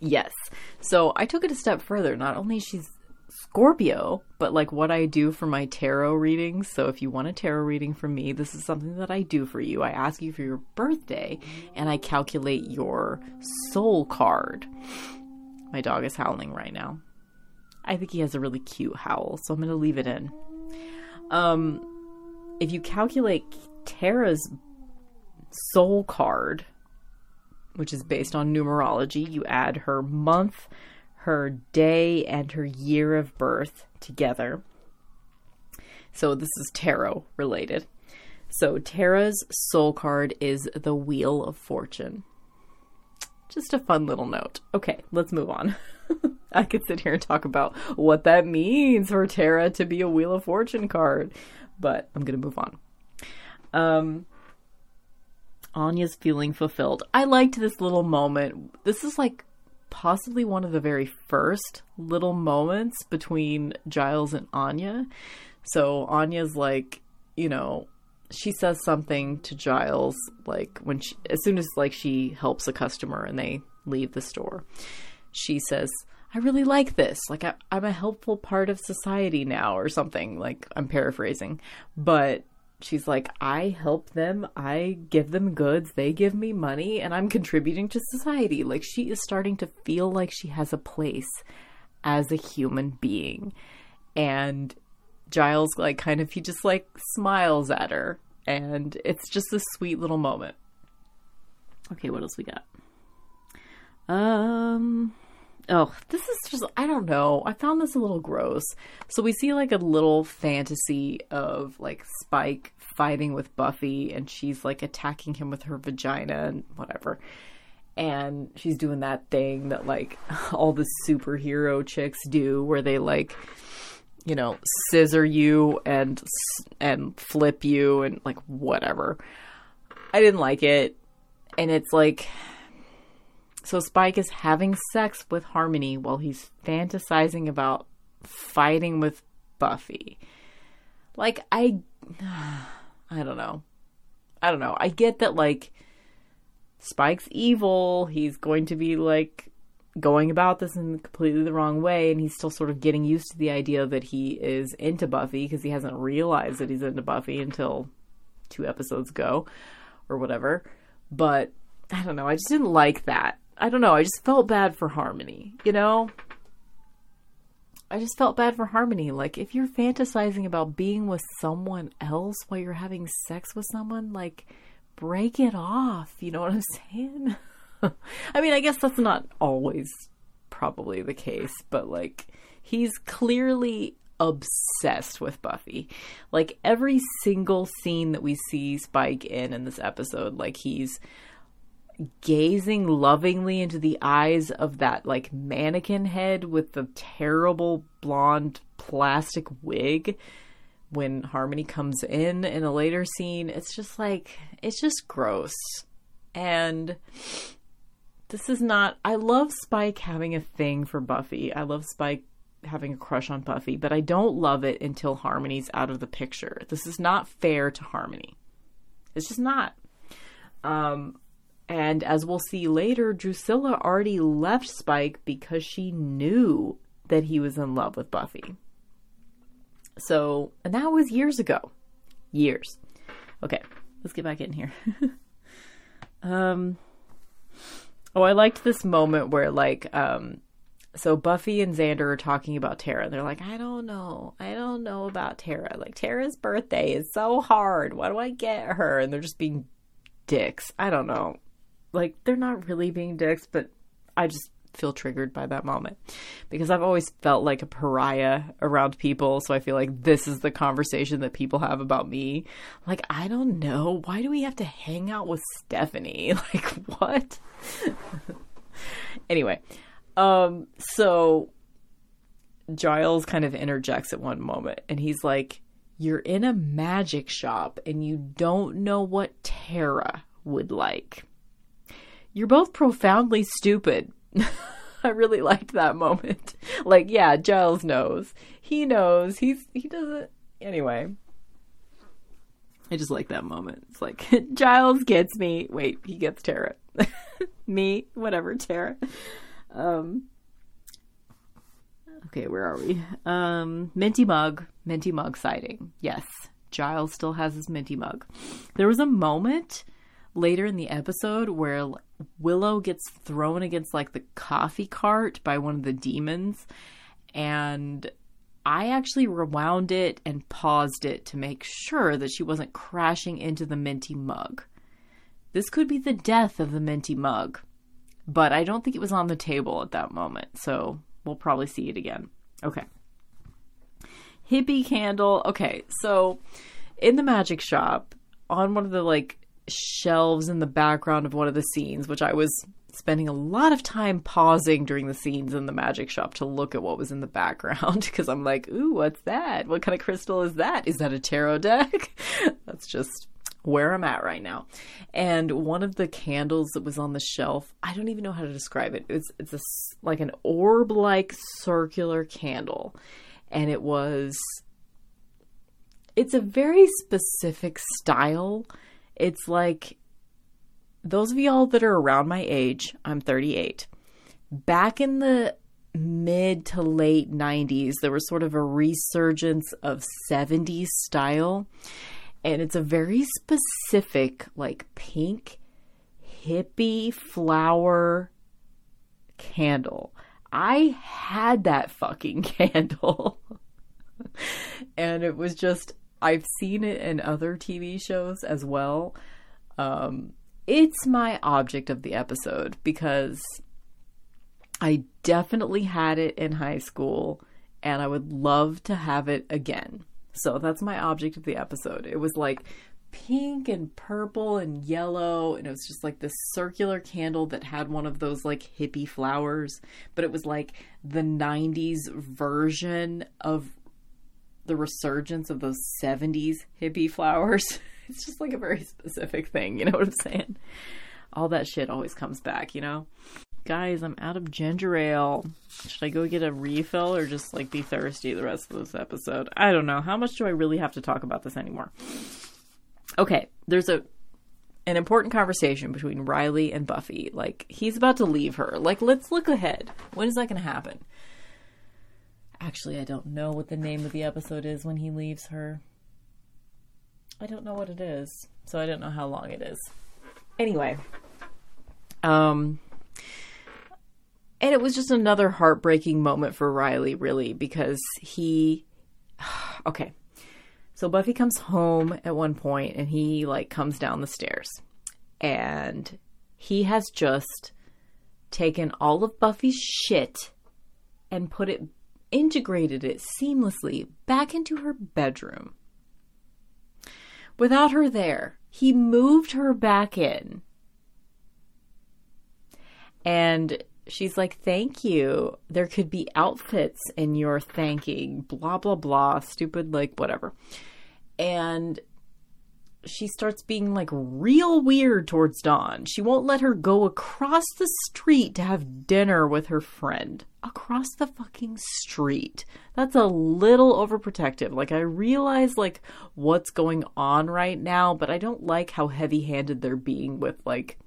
Yes. So I took it a step further. Not only she's Scorpio, but like what I do for my tarot readings. So if you want a tarot reading from me, this is something that I do for you. I ask you for your birthday and I calculate your soul card. My dog is howling right now. I think he has a really cute howl, so I'm going to leave it in. Um if you calculate Tara's soul card, which is based on numerology, you add her month, her day and her year of birth together. So this is tarot related. So Tara's soul card is the Wheel of Fortune. Just a fun little note. Okay, let's move on. I could sit here and talk about what that means for Tara to be a Wheel of Fortune card, but I'm to move on. Um, Anya's feeling fulfilled. I liked this little moment. This is like possibly one of the very first little moments between Giles and Anya. So Anya's like, you know, she says something to Giles like when she as soon as like she helps a customer and they leave the store. She says, I really like this. Like, I, I'm a helpful part of society now, or something. Like, I'm paraphrasing. But she's like, I help them, I give them goods, they give me money, and I'm contributing to society. Like, she is starting to feel like she has a place as a human being. And Giles, like, kind of, he just like smiles at her. And it's just a sweet little moment. Okay, what else we got? Um, oh, this is just, I don't know. I found this a little gross. So we see like a little fantasy of like Spike fighting with Buffy and she's like attacking him with her vagina and whatever. And she's doing that thing that like all the superhero chicks do where they like, you know, scissor you and and flip you and like whatever. I didn't like it. And it's like so Spike is having sex with Harmony while he's fantasizing about fighting with Buffy. Like I I don't know. I don't know. I get that like Spike's evil. He's going to be like going about this in completely the wrong way and he's still sort of getting used to the idea that he is into Buffy because he hasn't realized that he's into Buffy until two episodes ago or whatever. But I don't know. I just didn't like that. I don't know. I just felt bad for Harmony, you know? I just felt bad for Harmony. Like, if you're fantasizing about being with someone else while you're having sex with someone, like, break it off. You know what I'm saying? I mean, I guess that's not always probably the case, but, like, he's clearly obsessed with Buffy. Like, every single scene that we see Spike in in this episode, like, he's gazing lovingly into the eyes of that like mannequin head with the terrible blonde plastic wig when Harmony comes in in a later scene. It's just like it's just gross. And this is not I love Spike having a thing for Buffy. I love Spike having a crush on Buffy, but I don't love it until Harmony's out of the picture. This is not fair to Harmony. It's just not. Um and as we'll see later, Drusilla already left Spike because she knew that he was in love with Buffy. So, and that was years ago. Years. Okay, let's get back in here. um Oh, I liked this moment where like um so Buffy and Xander are talking about Tara. They're like, I don't know. I don't know about Tara. Like Tara's birthday is so hard. What do I get her? And they're just being dicks. I don't know like they're not really being dicks, but I just feel triggered by that moment because I've always felt like a pariah around people. So I feel like this is the conversation that people have about me. Like, I don't know. Why do we have to hang out with Stephanie? Like, what? anyway, um, so Giles kind of interjects at one moment and he's like, You're in a magic shop and you don't know what Tara would like. You're both profoundly stupid. I really liked that moment. Like, yeah, Giles knows. He knows. He's he doesn't anyway. I just like that moment. It's like Giles gets me. Wait, he gets Tara. me, whatever, Tara. Um Okay, where are we? Um Minty mug, Minty mug sighting. Yes. Giles still has his Minty mug. There was a moment later in the episode where Willow gets thrown against like the coffee cart by one of the demons and I actually rewound it and paused it to make sure that she wasn't crashing into the minty mug. This could be the death of the minty mug, but I don't think it was on the table at that moment, so we'll probably see it again. Okay. Hippie candle. Okay, so in the magic shop, on one of the like shelves in the background of one of the scenes, which I was spending a lot of time pausing during the scenes in the magic shop to look at what was in the background because I'm like, ooh, what's that? What kind of crystal is that? Is that a tarot deck? That's just where I'm at right now. And one of the candles that was on the shelf, I don't even know how to describe it. It's it's a, like an orb-like circular candle, and it was. It's a very specific style it's like those of y'all that are around my age, I'm 38. Back in the mid to late 90s, there was sort of a resurgence of 70s style. And it's a very specific, like pink hippie flower candle. I had that fucking candle. and it was just, I've seen it in other TV shows as well. Um, it's my object of the episode because I definitely had it in high school and I would love to have it again. So that's my object of the episode. It was like pink and purple and yellow and it was just like this circular candle that had one of those like hippie flowers, but it was like the 90s version of the resurgence of those 70s hippie flowers. It's just like a very specific thing, you know what I'm saying? All that shit always comes back, you know? Guys, I'm out of ginger ale. Should I go get a refill or just like be thirsty the rest of this episode? I don't know. How much do I really have to talk about this anymore? Okay, there's a an important conversation between Riley and Buffy. Like he's about to leave her. Like let's look ahead. When is that going to happen? Actually, I don't know what the name of the episode is when he leaves her. I don't know what it is, so I don't know how long it is. Anyway, um, and it was just another heartbreaking moment for Riley, really, because he, okay, so Buffy comes home at one point and he like comes down the stairs, and he has just taken all of Buffy's shit and put it integrated it seamlessly back into her bedroom without her there. He moved her back in. And she's like, Thank you. There could be outfits in your thanking, blah, blah, blah, stupid, like, whatever. And she starts being like real weird towards Dawn. She won't let her go across the street to have dinner with her friend. Across the fucking street. That's a little overprotective. Like I realize like what's going on right now, but I don't like how heavy-handed they're being with like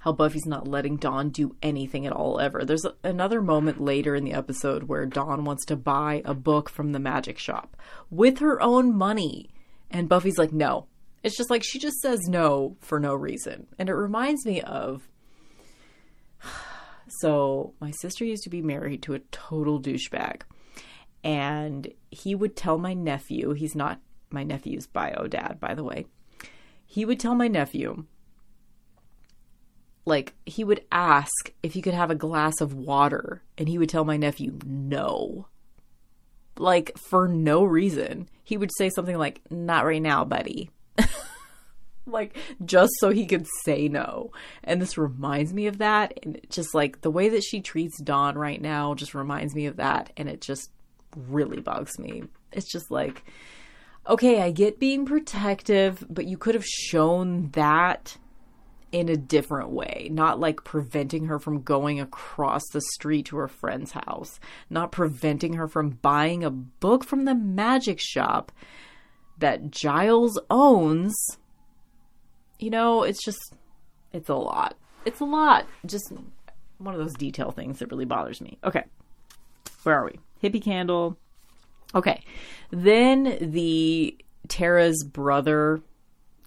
how Buffy's not letting Dawn do anything at all ever. There's another moment later in the episode where Dawn wants to buy a book from the magic shop with her own money and Buffy's like, no. It's just like she just says no for no reason. And it reminds me of. So, my sister used to be married to a total douchebag. And he would tell my nephew, he's not my nephew's bio dad, by the way. He would tell my nephew, like, he would ask if he could have a glass of water. And he would tell my nephew, no like for no reason. He would say something like, Not right now, buddy. like just so he could say no. And this reminds me of that. And just like the way that she treats Dawn right now just reminds me of that. And it just really bugs me. It's just like, okay, I get being protective, but you could have shown that in a different way, not like preventing her from going across the street to her friend's house, not preventing her from buying a book from the magic shop that Giles owns. You know, it's just, it's a lot. It's a lot. Just one of those detail things that really bothers me. Okay. Where are we? Hippie candle. Okay. Then the Tara's brother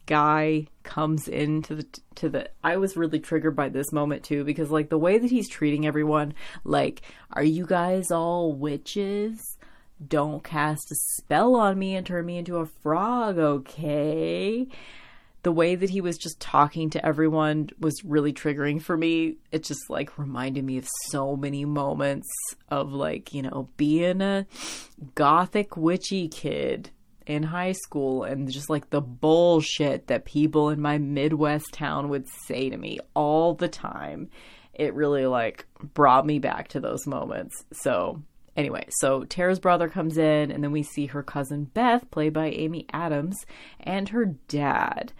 guy comes into the to the I was really triggered by this moment too because like the way that he's treating everyone like are you guys all witches? Don't cast a spell on me and turn me into a frog okay? The way that he was just talking to everyone was really triggering for me. It just like reminded me of so many moments of like you know being a gothic witchy kid in high school and just like the bullshit that people in my Midwest town would say to me all the time. It really like brought me back to those moments. So, anyway, so Tara's brother comes in and then we see her cousin Beth, played by Amy Adams, and her dad,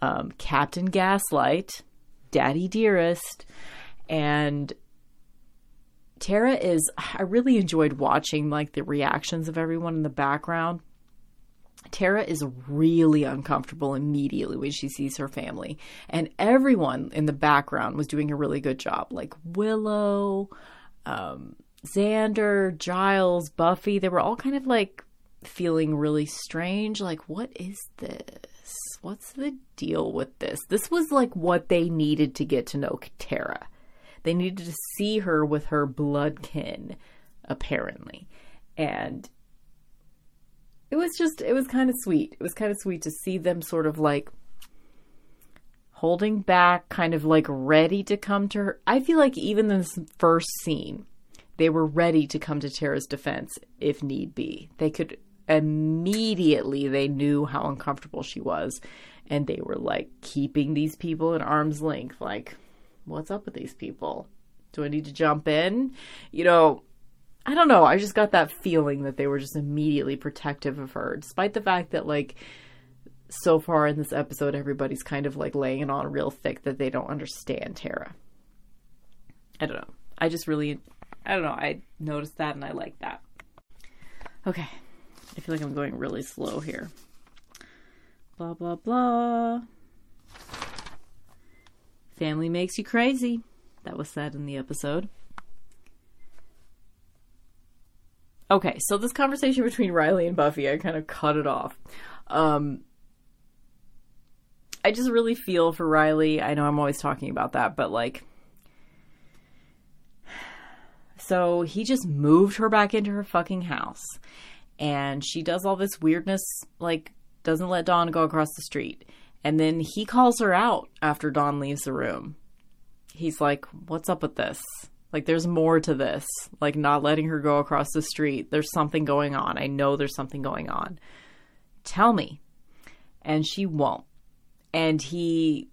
um, Captain Gaslight, Daddy Dearest, and Tara is I really enjoyed watching like the reactions of everyone in the background Tara is really uncomfortable immediately when she sees her family. And everyone in the background was doing a really good job. Like Willow, um, Xander, Giles, Buffy, they were all kind of like feeling really strange. Like, what is this? What's the deal with this? This was like what they needed to get to know Tara. They needed to see her with her blood kin, apparently. And it was just, it was kind of sweet. It was kind of sweet to see them sort of like holding back, kind of like ready to come to her. I feel like even in this first scene, they were ready to come to Tara's defense if need be. They could immediately they knew how uncomfortable she was and they were like keeping these people at arm's length like what's up with these people do i need to jump in you know i don't know i just got that feeling that they were just immediately protective of her despite the fact that like so far in this episode everybody's kind of like laying it on real thick that they don't understand tara i don't know i just really i don't know i noticed that and i like that okay I feel like I'm going really slow here. Blah, blah, blah. Family makes you crazy. That was said in the episode. Okay, so this conversation between Riley and Buffy, I kind of cut it off. Um, I just really feel for Riley. I know I'm always talking about that, but like, so he just moved her back into her fucking house and she does all this weirdness, like doesn't let Dawn go across the street. And then he calls her out after Dawn leaves the room. He's like, What's up with this? Like, there's more to this. Like, not letting her go across the street. There's something going on. I know there's something going on. Tell me. And she won't. And he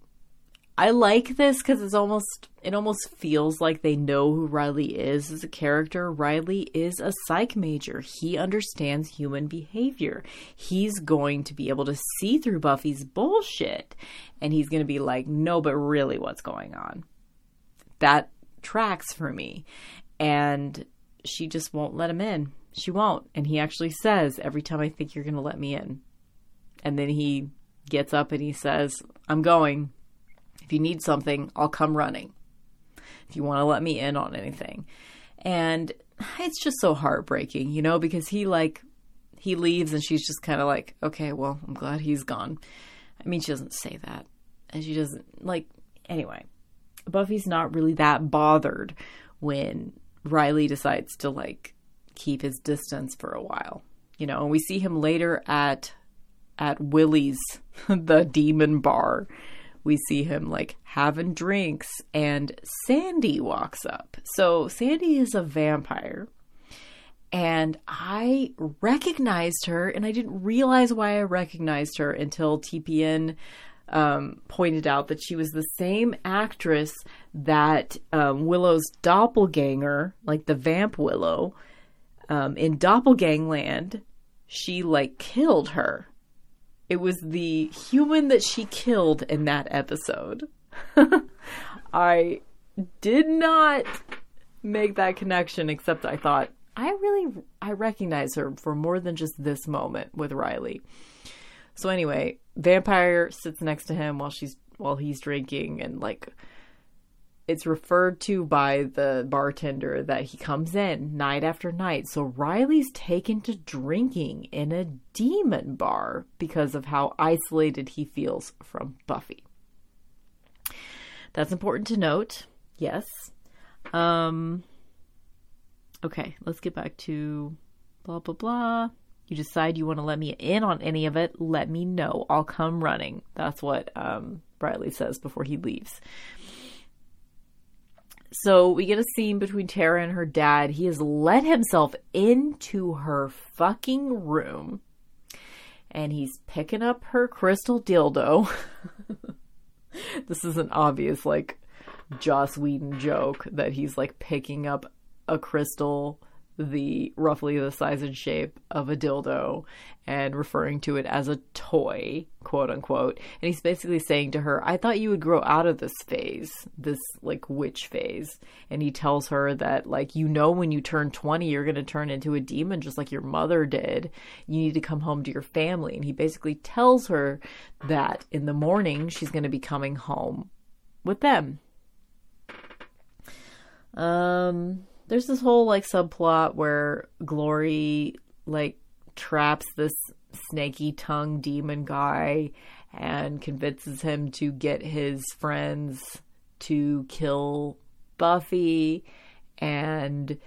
I like this because it's almost it almost feels like they know who Riley is as a character. Riley is a psych major. He understands human behavior. He's going to be able to see through Buffy's bullshit, and he's going to be like, "No, but really, what's going on?" That tracks for me, and she just won't let him in. She won't, and he actually says, "Every time I think you're going to let me in," and then he gets up and he says, "I'm going." If you need something, I'll come running. If you want to let me in on anything. And it's just so heartbreaking, you know, because he like he leaves and she's just kind of like, okay, well, I'm glad he's gone. I mean, she doesn't say that. And she doesn't like anyway. Buffy's not really that bothered when Riley decides to like keep his distance for a while. You know, and we see him later at at Willie's the demon bar we see him like having drinks and Sandy walks up. So Sandy is a vampire. And I recognized her, and I didn't realize why I recognized her until TPN um, pointed out that she was the same actress that um, Willow's doppelganger, like the vamp Willow, um, in Doppelgangland, she like killed her it was the human that she killed in that episode. I did not make that connection except I thought I really I recognize her for more than just this moment with Riley. So anyway, vampire sits next to him while she's while he's drinking and like it's referred to by the bartender that he comes in night after night. So Riley's taken to drinking in a demon bar because of how isolated he feels from Buffy. That's important to note. Yes. Um Okay, let's get back to blah blah blah. You decide you want to let me in on any of it, let me know. I'll come running. That's what um says before he leaves. So we get a scene between Tara and her dad. He has let himself into her fucking room and he's picking up her crystal dildo. this is an obvious, like, Joss Whedon joke that he's like picking up a crystal the roughly the size and shape of a dildo and referring to it as a toy, quote unquote. And he's basically saying to her, I thought you would grow out of this phase, this like witch phase. And he tells her that, like, you know, when you turn 20, you're going to turn into a demon just like your mother did. You need to come home to your family. And he basically tells her that in the morning she's going to be coming home with them. Um, there's this whole like subplot where Glory like traps this snaky tongue demon guy and convinces him to get his friends to kill Buffy and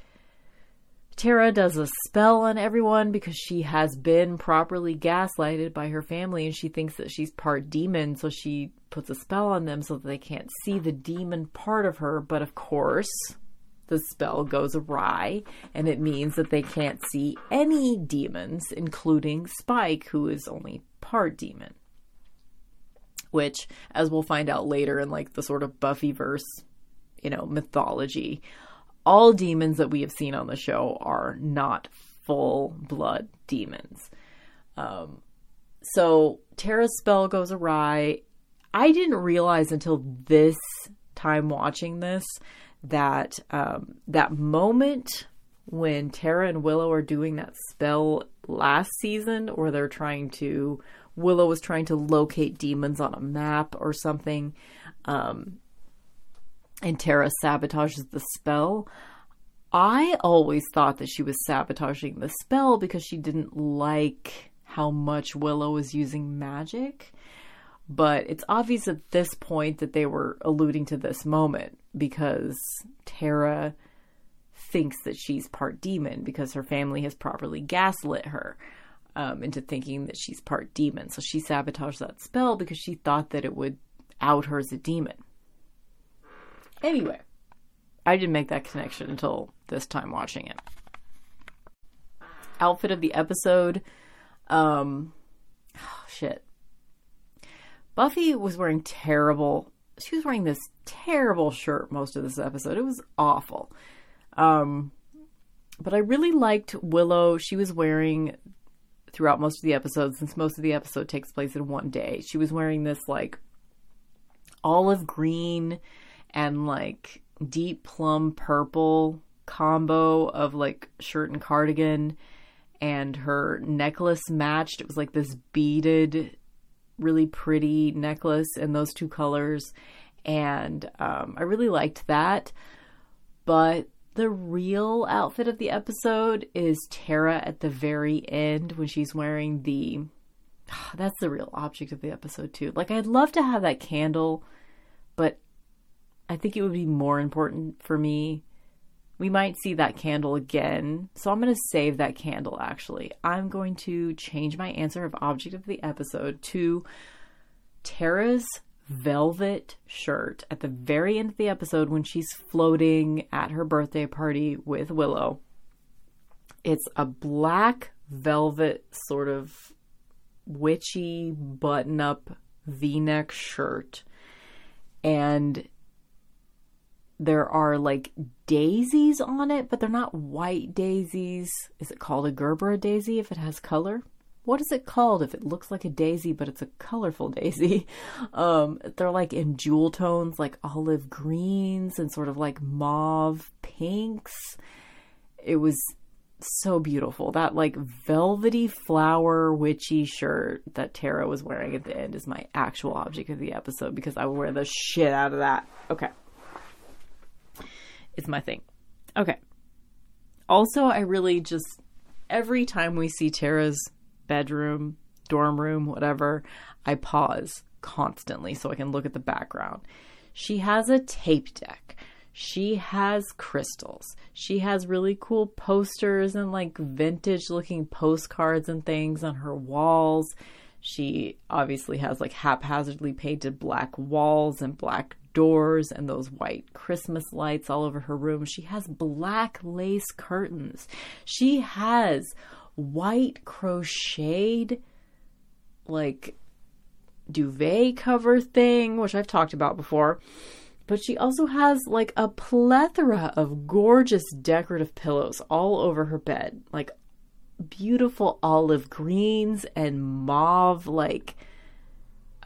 Tara does a spell on everyone because she has been properly gaslighted by her family and she thinks that she's part demon, so she puts a spell on them so that they can't see the demon part of her. But of course, the spell goes awry and it means that they can't see any demons, including Spike, who is only part demon. Which, as we'll find out later in like the sort of Buffyverse, you know, mythology, all demons that we have seen on the show are not full blood demons. Um, so Tara's spell goes awry. I didn't realize until this time watching this that um, that moment when Tara and Willow are doing that spell last season, or they're trying to Willow was trying to locate demons on a map or something. Um, and Tara sabotages the spell. I always thought that she was sabotaging the spell because she didn't like how much Willow was using magic. But it's obvious at this point that they were alluding to this moment because Tara thinks that she's part demon because her family has properly gaslit her um, into thinking that she's part demon. So she sabotaged that spell because she thought that it would out her as a demon. Anyway, I didn't make that connection until this time watching it. Outfit of the episode. Um, oh, shit. Buffy was wearing terrible. She was wearing this terrible shirt most of this episode. It was awful. Um, but I really liked Willow. She was wearing throughout most of the episode, since most of the episode takes place in one day. She was wearing this like olive green and like deep plum purple combo of like shirt and cardigan and her necklace matched. It was like this beaded, really pretty necklace in those two colors. And um, I really liked that. But the real outfit of the episode is Tara at the very end when she's wearing the. That's the real object of the episode, too. Like, I'd love to have that candle, but I think it would be more important for me. We might see that candle again. So I'm going to save that candle actually. I'm going to change my answer of object of the episode to Tara's velvet shirt at the very end of the episode when she's floating at her birthday party with Willow. It's a black velvet sort of witchy button up v neck shirt. And there are like daisies on it, but they're not white daisies. Is it called a Gerbera daisy if it has color? What is it called if it looks like a daisy but it's a colorful daisy? Um, they're like in jewel tones, like olive greens and sort of like mauve pinks. It was so beautiful. That like velvety flower witchy shirt that Tara was wearing at the end is my actual object of the episode because I wear the shit out of that. Okay is my thing. Okay. Also, I really just every time we see Tara's bedroom, dorm room, whatever, I pause constantly so I can look at the background. She has a tape deck. She has crystals. She has really cool posters and like vintage looking postcards and things on her walls. She obviously has like haphazardly painted black walls and black doors and those white Christmas lights all over her room. She has black lace curtains. She has white crocheted, like, duvet cover thing, which I've talked about before. But she also has like a plethora of gorgeous decorative pillows all over her bed, like beautiful olive greens and mauve, like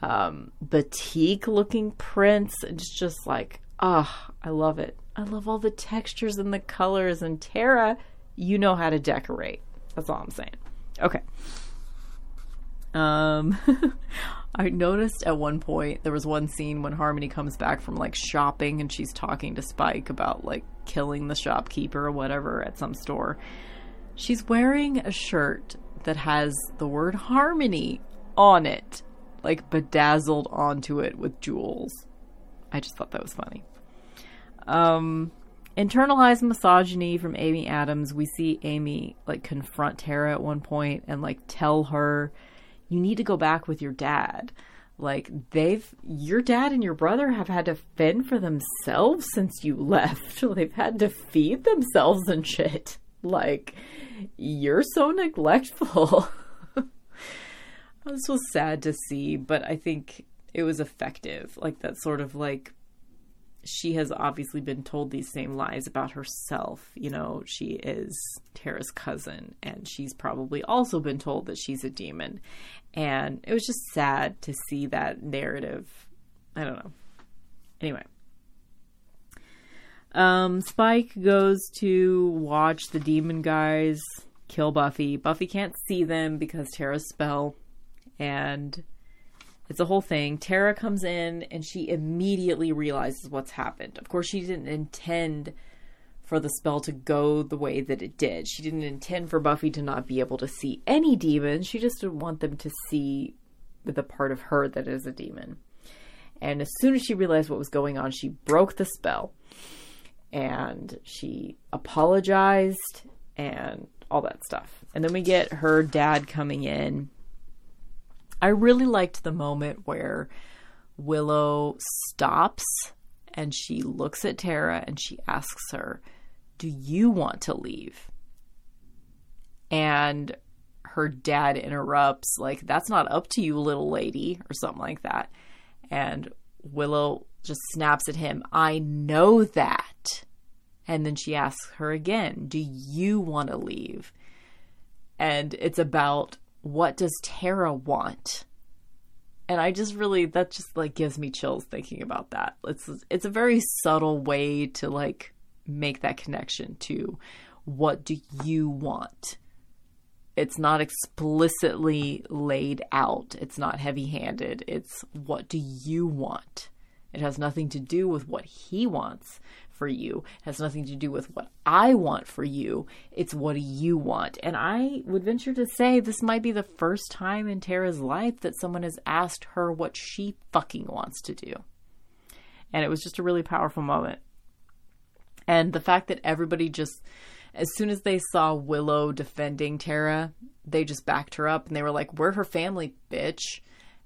um, batik looking prints. It's just like, ah, oh, I love it. I love all the textures and the colors. And Tara, you know how to decorate. That's all I'm saying. Okay. Um, I noticed at one point there was one scene when Harmony comes back from like shopping and she's talking to Spike about like killing the shopkeeper or whatever at some store. She's wearing a shirt that has the word Harmony on it, like bedazzled onto it with jewels. I just thought that was funny. Um, internalized misogyny from Amy Adams. We see Amy like confront Tara at one point and like tell her you need to go back with your dad. Like they've your dad and your brother have had to fend for themselves since you left. They've had to feed themselves and shit. Like you're so neglectful. this was sad to see, but I think it was effective. Like that sort of like she has obviously been told these same lies about herself. You know, she is Tara's cousin, and she's probably also been told that she's a demon. And it was just sad to see that narrative. I don't know. Anyway. Um, Spike goes to watch the demon guys kill Buffy. Buffy can't see them because Tara's spell. And it's a whole thing. Tara comes in and she immediately realizes what's happened. Of course, she didn't intend for the spell to go the way that it did. She didn't intend for Buffy to not be able to see any demons. She just didn't want them to see the part of her that is a demon. And as soon as she realized what was going on, she broke the spell and she apologized and all that stuff. And then we get her dad coming in I really liked the moment where Willow stops and she looks at Tara and she asks her, Do you want to leave? And her dad interrupts, like, That's not up to you, little lady, or something like that. And Willow just snaps at him, I know that. And then she asks her again, Do you want to leave? And it's about what does Tara want? And I just really that just like gives me chills thinking about that. It's it's a very subtle way to like make that connection to what do you want? It's not explicitly laid out. It's not heavy-handed. It's what do you want? It has nothing to do with what he wants for you it has nothing to do with what I want for you. It's what you want. And I would venture to say this might be the first time in Tara's life that someone has asked her what she fucking wants to do. And it was just a really powerful moment. And the fact that everybody just as soon as they saw Willow defending Tara, they just backed her up and they were like, We're her family, bitch.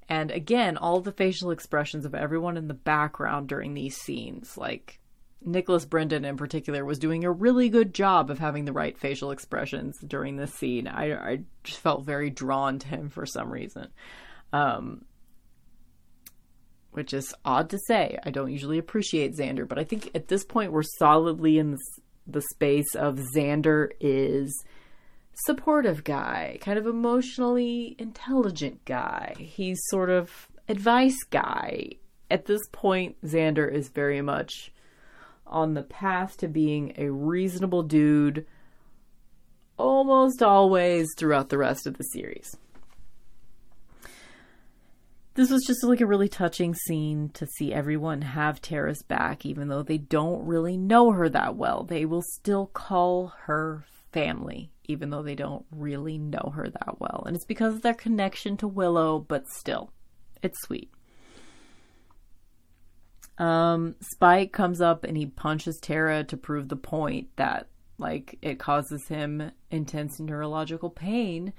And again, all the facial expressions of everyone in the background during these scenes, like Nicholas Brendon in particular was doing a really good job of having the right facial expressions during this scene. I, I just felt very drawn to him for some reason. Um, which is odd to say. I don't usually appreciate Xander, but I think at this point we're solidly in the, the space of Xander is supportive guy, kind of emotionally intelligent guy. He's sort of advice guy. At this point, Xander is very much on the path to being a reasonable dude almost always throughout the rest of the series. This was just like a really touching scene to see everyone have Tara's back, even though they don't really know her that well. They will still call her family, even though they don't really know her that well. And it's because of their connection to Willow, but still, it's sweet. Um, Spike comes up and he punches Tara to prove the point that like it causes him intense neurological pain.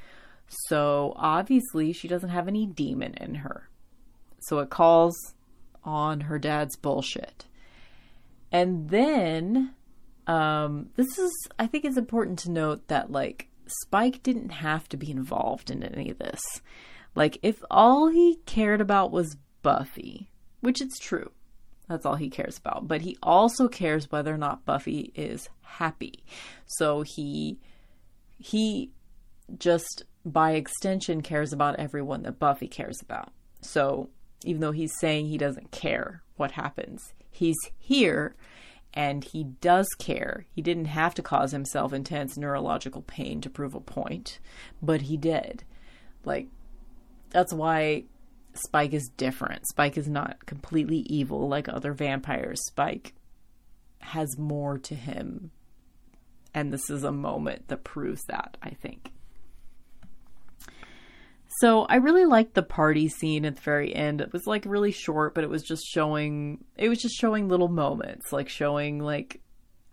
So obviously she doesn't have any demon in her. So it calls on her dad's bullshit. And then um this is I think it's important to note that like Spike didn't have to be involved in any of this. Like if all he cared about was Buffy, which it's true. That's all he cares about. But he also cares whether or not Buffy is happy. So he he just by extension cares about everyone that Buffy cares about. So even though he's saying he doesn't care what happens, he's here and he does care. He didn't have to cause himself intense neurological pain to prove a point, but he did. Like That's why Spike is different. Spike is not completely evil like other vampires. Spike has more to him. And this is a moment that proves that, I think. So I really liked the party scene at the very end. It was like really short, but it was just showing it was just showing little moments, like showing like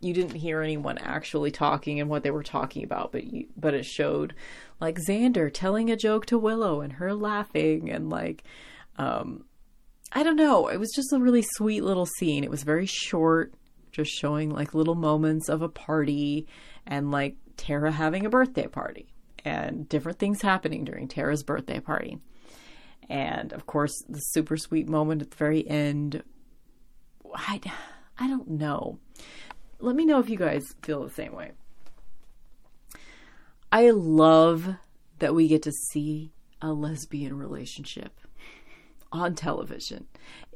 you didn't hear anyone actually talking and what they were talking about, but you but it showed like Xander telling a joke to Willow and her laughing and like um I don't know, it was just a really sweet little scene. It was very short, just showing like little moments of a party and like Tara having a birthday party and different things happening during Tara's birthday party. And of course, the super sweet moment at the very end. I, I don't know. Let me know if you guys feel the same way. I love that we get to see a lesbian relationship on television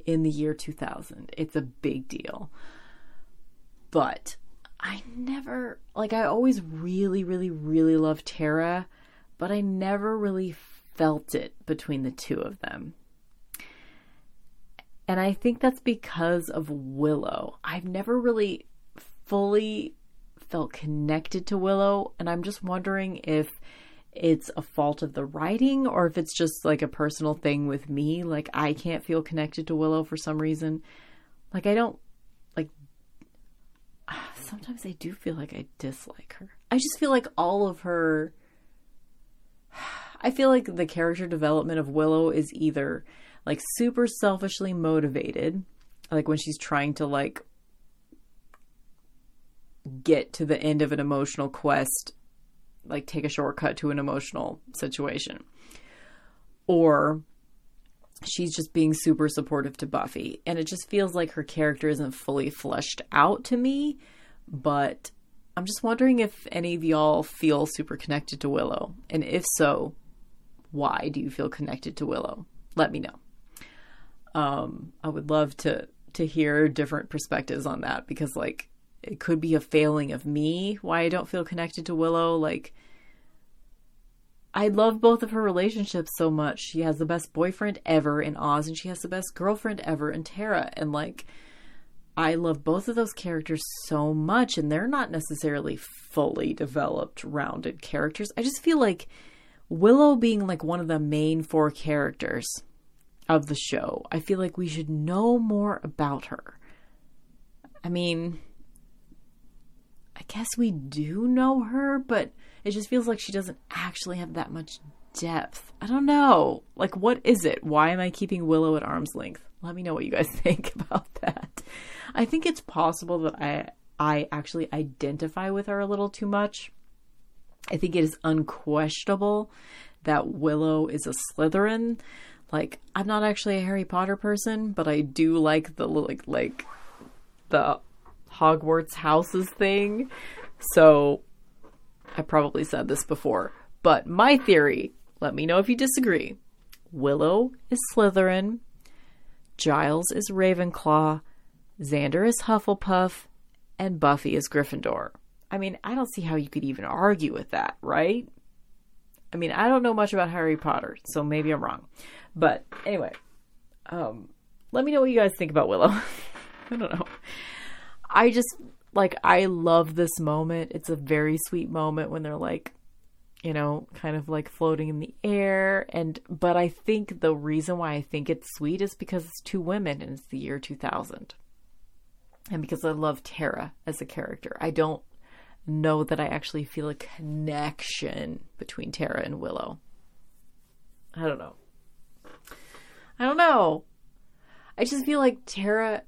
in the year 2000. It's a big deal. But I never like I always really really really loved Tara, but I never really felt it between the two of them. And I think that's because of Willow. I've never really fully felt connected to Willow, and I'm just wondering if it's a fault of the writing or if it's just like a personal thing with me. Like, I can't feel connected to Willow for some reason. Like, I don't sometimes I do feel like I dislike her. I just feel like all of her. I feel like the character development of Willow is either like super selfishly motivated, like when she's trying to like get to the end of an emotional quest, like take a shortcut to an emotional situation. Or she's just being super supportive to Buffy. And it just feels like her character isn't fully fleshed out to me. But I'm just wondering if any of y'all feel super connected to Willow. And if so, why do you feel connected to Willow? Let me know. Um, I would love to to hear different perspectives on that because like it could be a failing of me why I don't feel connected to Willow. Like I love both of her relationships so much. She has the best boyfriend ever in Oz, and she has the best girlfriend ever in Tara. And like, I love both of those characters so much, and they're not necessarily fully developed, rounded characters. I just feel like Willow being like one of the main four characters of the show, I feel like we should know more about her. I mean, I guess we do know her, but it just feels like she doesn't actually have that much depth. I don't know. Like, what is it? Why am I keeping Willow at arm's length? Let me know what you guys think about that. I think it's possible that I I actually identify with her a little too much. I think it is unquestionable that Willow is a Slytherin. Like, I'm not actually a Harry Potter person, but I do like the like like the Hogwarts houses thing. So I probably said this before, but my theory, let me know if you disagree. Willow is Slytherin, Giles is Ravenclaw, Xander is Hufflepuff, and Buffy is Gryffindor. I mean, I don't see how you could even argue with that, right? I mean, I don't know much about Harry Potter, so maybe I'm wrong. But anyway, um, let me know what you guys think about Willow. I don't know. I just like I love this moment. It's a very sweet moment when they're like, you know, kind of like floating in the air and but I think the reason why I think it's sweet is because it's two women and it's the year 2000. And because I love Tara as a character. I don't know that I actually feel a connection between Tara and Willow. I don't know. I don't know. I just feel like Tara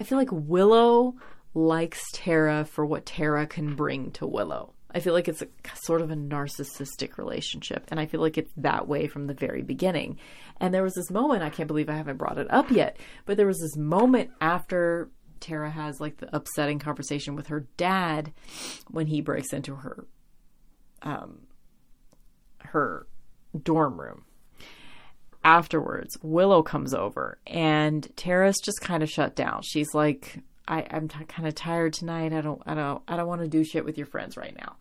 I feel like Willow likes Tara for what Tara can bring to Willow. I feel like it's a sort of a narcissistic relationship, and I feel like it's that way from the very beginning. And there was this moment, I can't believe I haven't brought it up yet, but there was this moment after Tara has like the upsetting conversation with her dad when he breaks into her um her dorm room. Afterwards, Willow comes over and Tara's just kind of shut down. She's like, I, I'm t- kind of tired tonight. I don't, I don't, I don't want to do shit with your friends right now.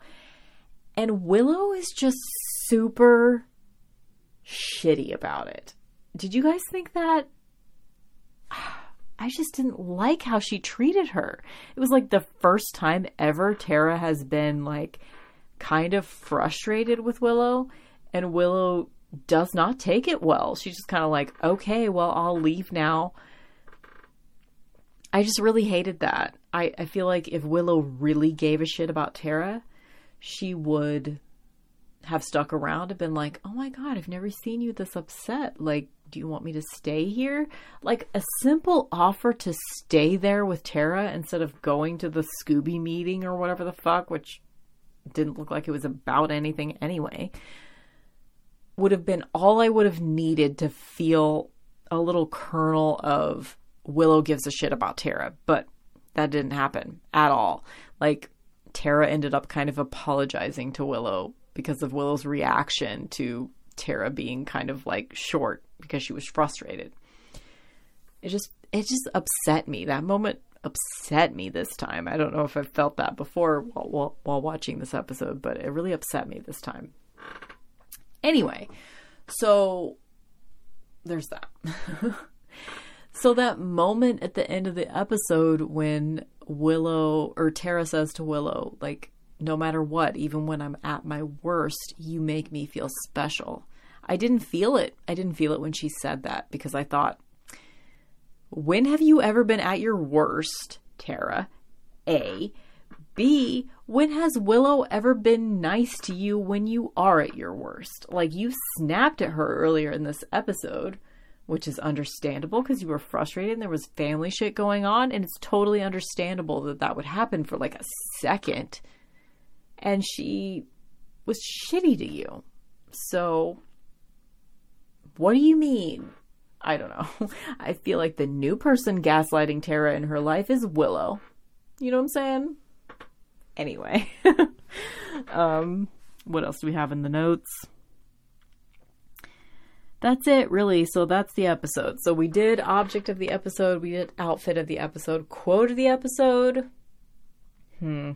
And Willow is just super shitty about it. Did you guys think that? I just didn't like how she treated her. It was like the first time ever Tara has been like kind of frustrated with Willow, and Willow does not take it well. She's just kind of like, okay, well, I'll leave now. I just really hated that. I, I feel like if Willow really gave a shit about Tara, she would have stuck around and been like, oh my God, I've never seen you this upset. Like, do you want me to stay here? Like a simple offer to stay there with Tara instead of going to the Scooby meeting or whatever the fuck, which didn't look like it was about anything anyway, would have been all I would have needed to feel a little kernel of Willow gives a shit about Tara. But that didn't happen at all. Like, Tara ended up kind of apologizing to Willow because of Willow's reaction to Tara being kind of like short because she was frustrated. It just it just upset me. That moment upset me this time. I don't know if I've felt that before while, while, while watching this episode, but it really upset me this time. Anyway, so there's that. so that moment at the end of the episode when Willow or Tara says to Willow, like, no matter what, even when I'm at my worst, you make me feel special. I didn't feel it. I didn't feel it when she said that because I thought, when have you ever been at your worst, Tara? A. B. When has Willow ever been nice to you when you are at your worst? Like you snapped at her earlier in this episode, which is understandable because you were frustrated and there was family shit going on, and it's totally understandable that that would happen for like a second. And she was shitty to you. So what do you mean? I don't know. I feel like the new person gaslighting Tara in her life is Willow. You know what I'm saying? Anyway. um, what else do we have in the notes? That's it, really. So that's the episode. So we did object of the episode, we did outfit of the episode, quote of the episode. Hmm.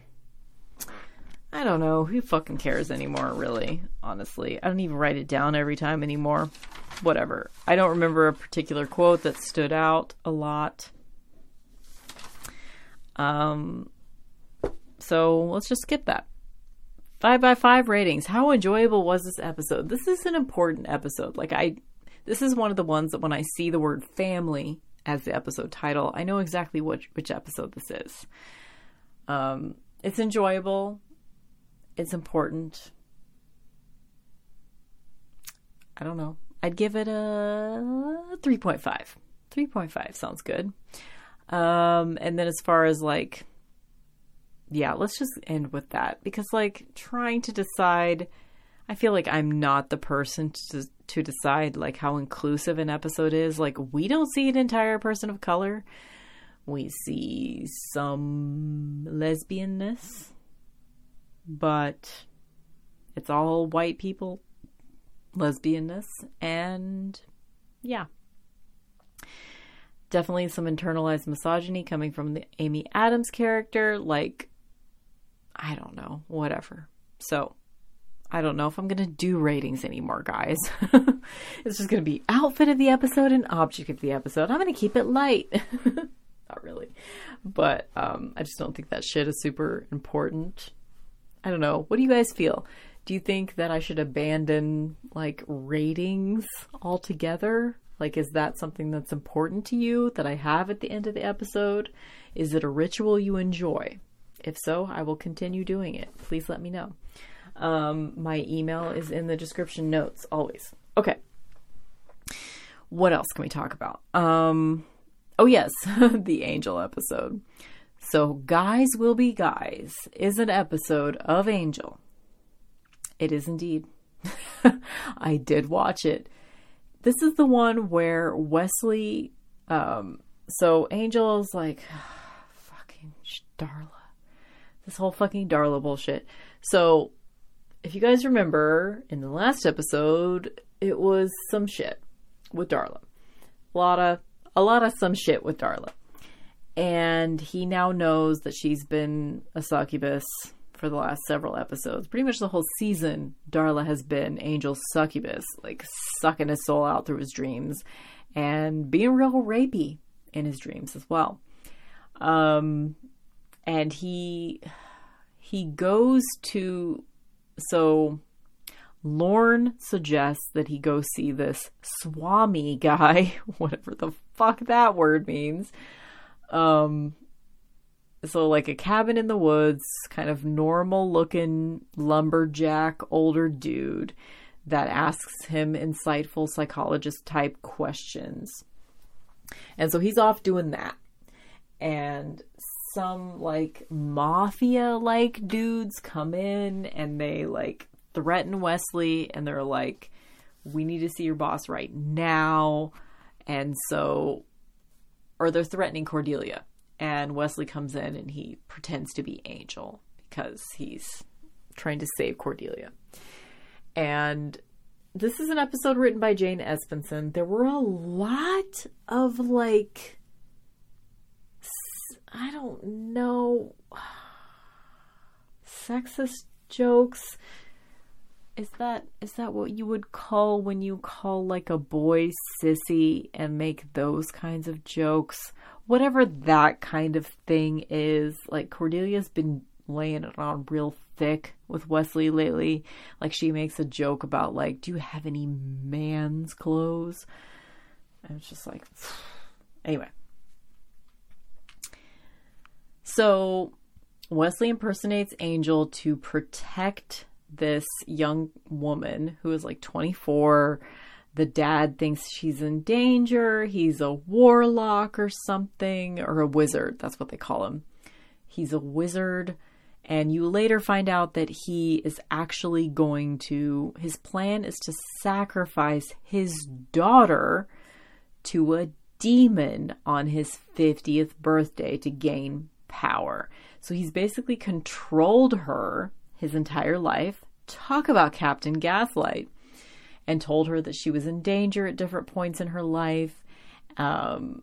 I don't know. Who fucking cares anymore, really? Honestly. I don't even write it down every time anymore. Whatever. I don't remember a particular quote that stood out a lot. Um, so let's just skip that. Five by five ratings. How enjoyable was this episode? This is an important episode. Like, I, this is one of the ones that when I see the word family as the episode title, I know exactly which, which episode this is. Um, it's enjoyable it's important. I don't know. I'd give it a 3.5. 3.5 sounds good. Um, and then as far as like, yeah, let's just end with that because like trying to decide, I feel like I'm not the person to to decide like how inclusive an episode is. Like we don't see an entire person of color. We see some lesbianness but it's all white people, lesbianness, and yeah. Definitely some internalized misogyny coming from the Amy Adams character. Like, I don't know, whatever. So, I don't know if I'm going to do ratings anymore, guys. it's just going to be outfit of the episode and object of the episode. I'm going to keep it light. Not really. But um, I just don't think that shit is super important. I don't know. What do you guys feel? Do you think that I should abandon like ratings altogether? Like, is that something that's important to you that I have at the end of the episode? Is it a ritual you enjoy? If so, I will continue doing it. Please let me know. Um, my email is in the description notes always. Okay. What else can we talk about? Um, oh, yes, the angel episode. So, Guise Will Be Guise is an episode of Angel. It is indeed. I did watch it. This is the one where Wesley, um, so Angel is like, fucking Darla. This whole fucking Darla bullshit. So, if you guys remember, in the last episode, it was some shit with Darla. A lot of, a lot of some shit with Darla and he now knows that she's been a succubus for the last several episodes. Pretty much the whole season, Darla has been Angel's succubus, like sucking his soul out through his dreams and being real rapey in his dreams as well. Um, and he he goes to so Lorne suggests that he go see this Swami guy, whatever the fuck that word means. Um, so like a cabin in the woods, kind of normal looking lumberjack older dude that asks him insightful psychologist type questions. And so he's off doing that. And some like mafia like dudes come in and they like threaten Wesley and they're like, we need to see your boss right now. And so, or they're threatening Cordelia. And Wesley comes in and he pretends to be Angel because he's trying to save Cordelia. And this is an episode written by Jane Espenson. There were a lot of like, I don't know, sexist jokes is that is that what you would call when you call like a boy sissy and make those kinds of jokes? Whatever that kind of thing is, like Cordelia's been laying it on real thick with Wesley lately. Like she makes a joke about like, do you have any man's clothes? And it's just like anyway. So Wesley impersonates Angel to protect this young woman who is like 24. The dad thinks she's in danger. He's a warlock or something, or a wizard. That's what they call him. He's a wizard. And you later find out that he is actually going to, his plan is to sacrifice his daughter to a demon on his 50th birthday to gain power. So he's basically controlled her his entire life, talk about Captain Gaslight, and told her that she was in danger at different points in her life. Um,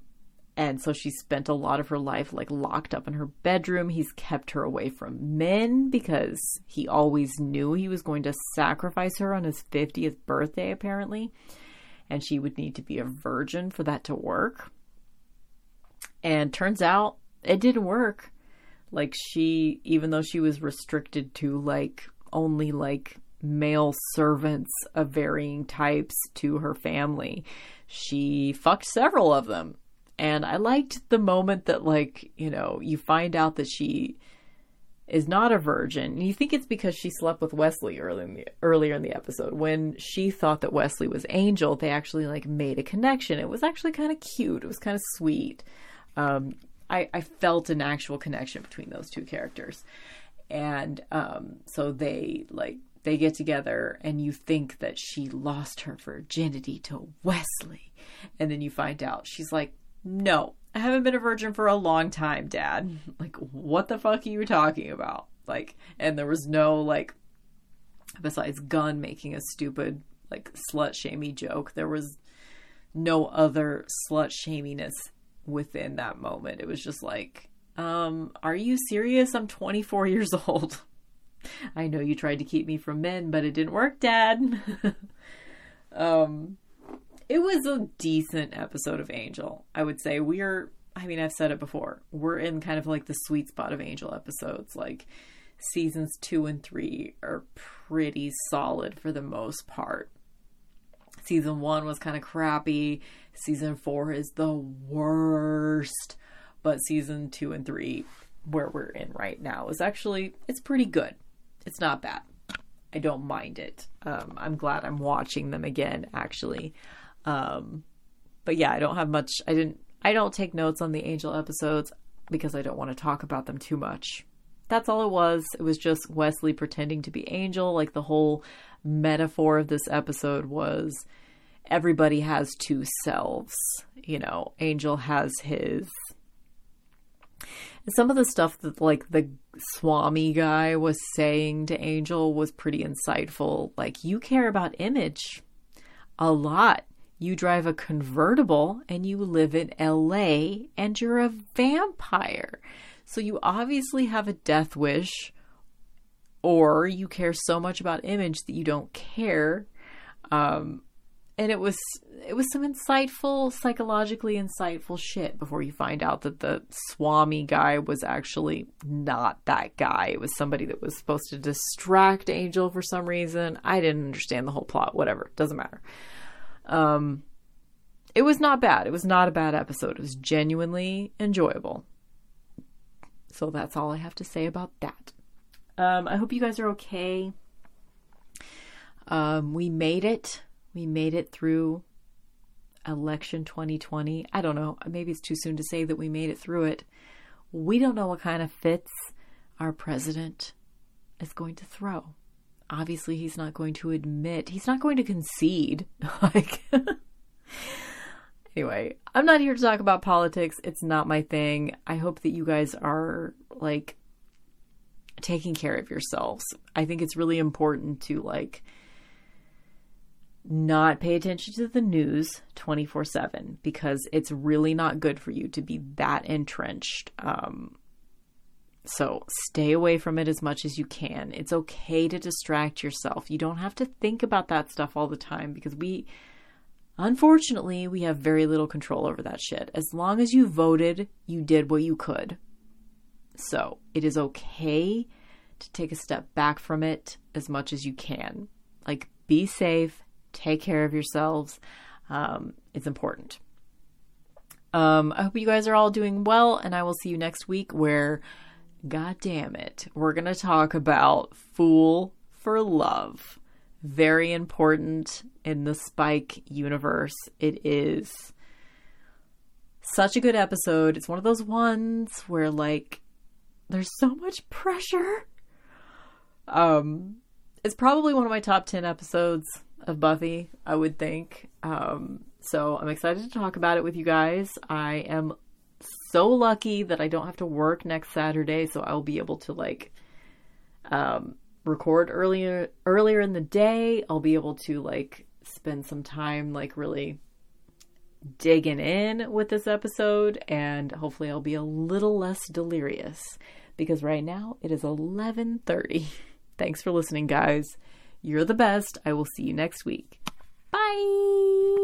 and so she spent a lot of her life like locked up in her bedroom. He's kept her away from men because he always knew he was going to sacrifice her on his 50th birthday, apparently. And she would need to be a virgin for that to work. And turns out it didn't work. Like she, even though she was restricted to like only like male servants of varying types to her family, she fucked several of them. And I liked the moment that like, you know, you find out that she is not a virgin. And you think it's because she slept with Wesley early in the, earlier in the episode. When she thought that Wesley was Angel, they actually like made a connection. It was actually kind of cute. It was kind of sweet. Um, I, I felt an actual connection between those two characters. And um, so they like they get together and you think that she lost her virginity to Wesley. And then you find out she's like, No, I haven't been a virgin for a long time, Dad. Like, what the fuck are you talking about? Like, and there was no like besides Gunn making a stupid like slut shamey joke, there was no other slut shaminess within that moment. It was just like, um, are you serious? I'm 24 years old. I know you tried to keep me from men, but it didn't work, Dad. um, it was a decent episode of Angel. I would say we're. I mean, I've said it before. We're in kind of like the sweet spot of Angel episodes. Like seasons two and three are pretty solid for the most part. Season one was kind of crappy. Season four is the worst. But season two and three, where we're in right now, is actually it's pretty good. It's not bad. I don't mind it. Um, I'm glad I'm watching them again, actually. Um, but yeah, I don't have much. I didn't. I don't take notes on the Angel episodes because I don't want to talk about them too much. That's all it was. It was just Wesley pretending to be Angel. Like the whole metaphor of this episode was everybody has two selves. You know, Angel has his. Some of the stuff that, like, the Swami guy was saying to Angel was pretty insightful. Like, you care about image a lot. You drive a convertible and you live in LA and you're a vampire. So you obviously have a death wish or you care so much about image that you don't care. Um, and it was it was some insightful, psychologically insightful shit before you find out that the Swami guy was actually not that guy. It was somebody that was supposed to distract Angel for some reason. I didn't understand the whole plot. Whatever, doesn't matter. Um, it was not bad. It was not a bad episode. It was genuinely enjoyable. So that's all I have to say about that. Um, I hope you guys are okay. Um, we made it. We made it through election 2020. I don't know. Maybe it's too soon to say that we made it through it. We don't know what kind of fits our president is going to throw. Obviously, he's not going to admit, he's not going to concede. like, anyway, I'm not here to talk about politics. It's not my thing. I hope that you guys are like taking care of yourselves. I think it's really important to like not pay attention to the news 24 7 because it's really not good for you to be that entrenched. Um, so stay away from it as much as you can. It's okay to distract yourself. You don't have to think about that stuff all the time because we, unfortunately, we have very little control over that shit. As long as you voted, you did what you could. So it is okay to take a step back from it as much as you can. Like, be safe, take care of yourselves. Um, it's important. Um, I hope you guys are all doing well, and I will see you next week where, god damn it, we're going to talk about Fool for Love. Very important in the Spike universe. It is such a good episode. It's one of those ones where, like, there's so much pressure. Um, it's probably one of my top 10 episodes of Buffy, I would think. Um, so I'm excited to talk about it with you guys. I am so lucky that I don't have to work next Saturday, so I'll be able to like um, record earlier earlier in the day. I'll be able to like spend some time like really digging in with this episode and hopefully I'll be a little less delirious because right now it is 11:30. Thanks for listening guys. You're the best. I will see you next week. Bye.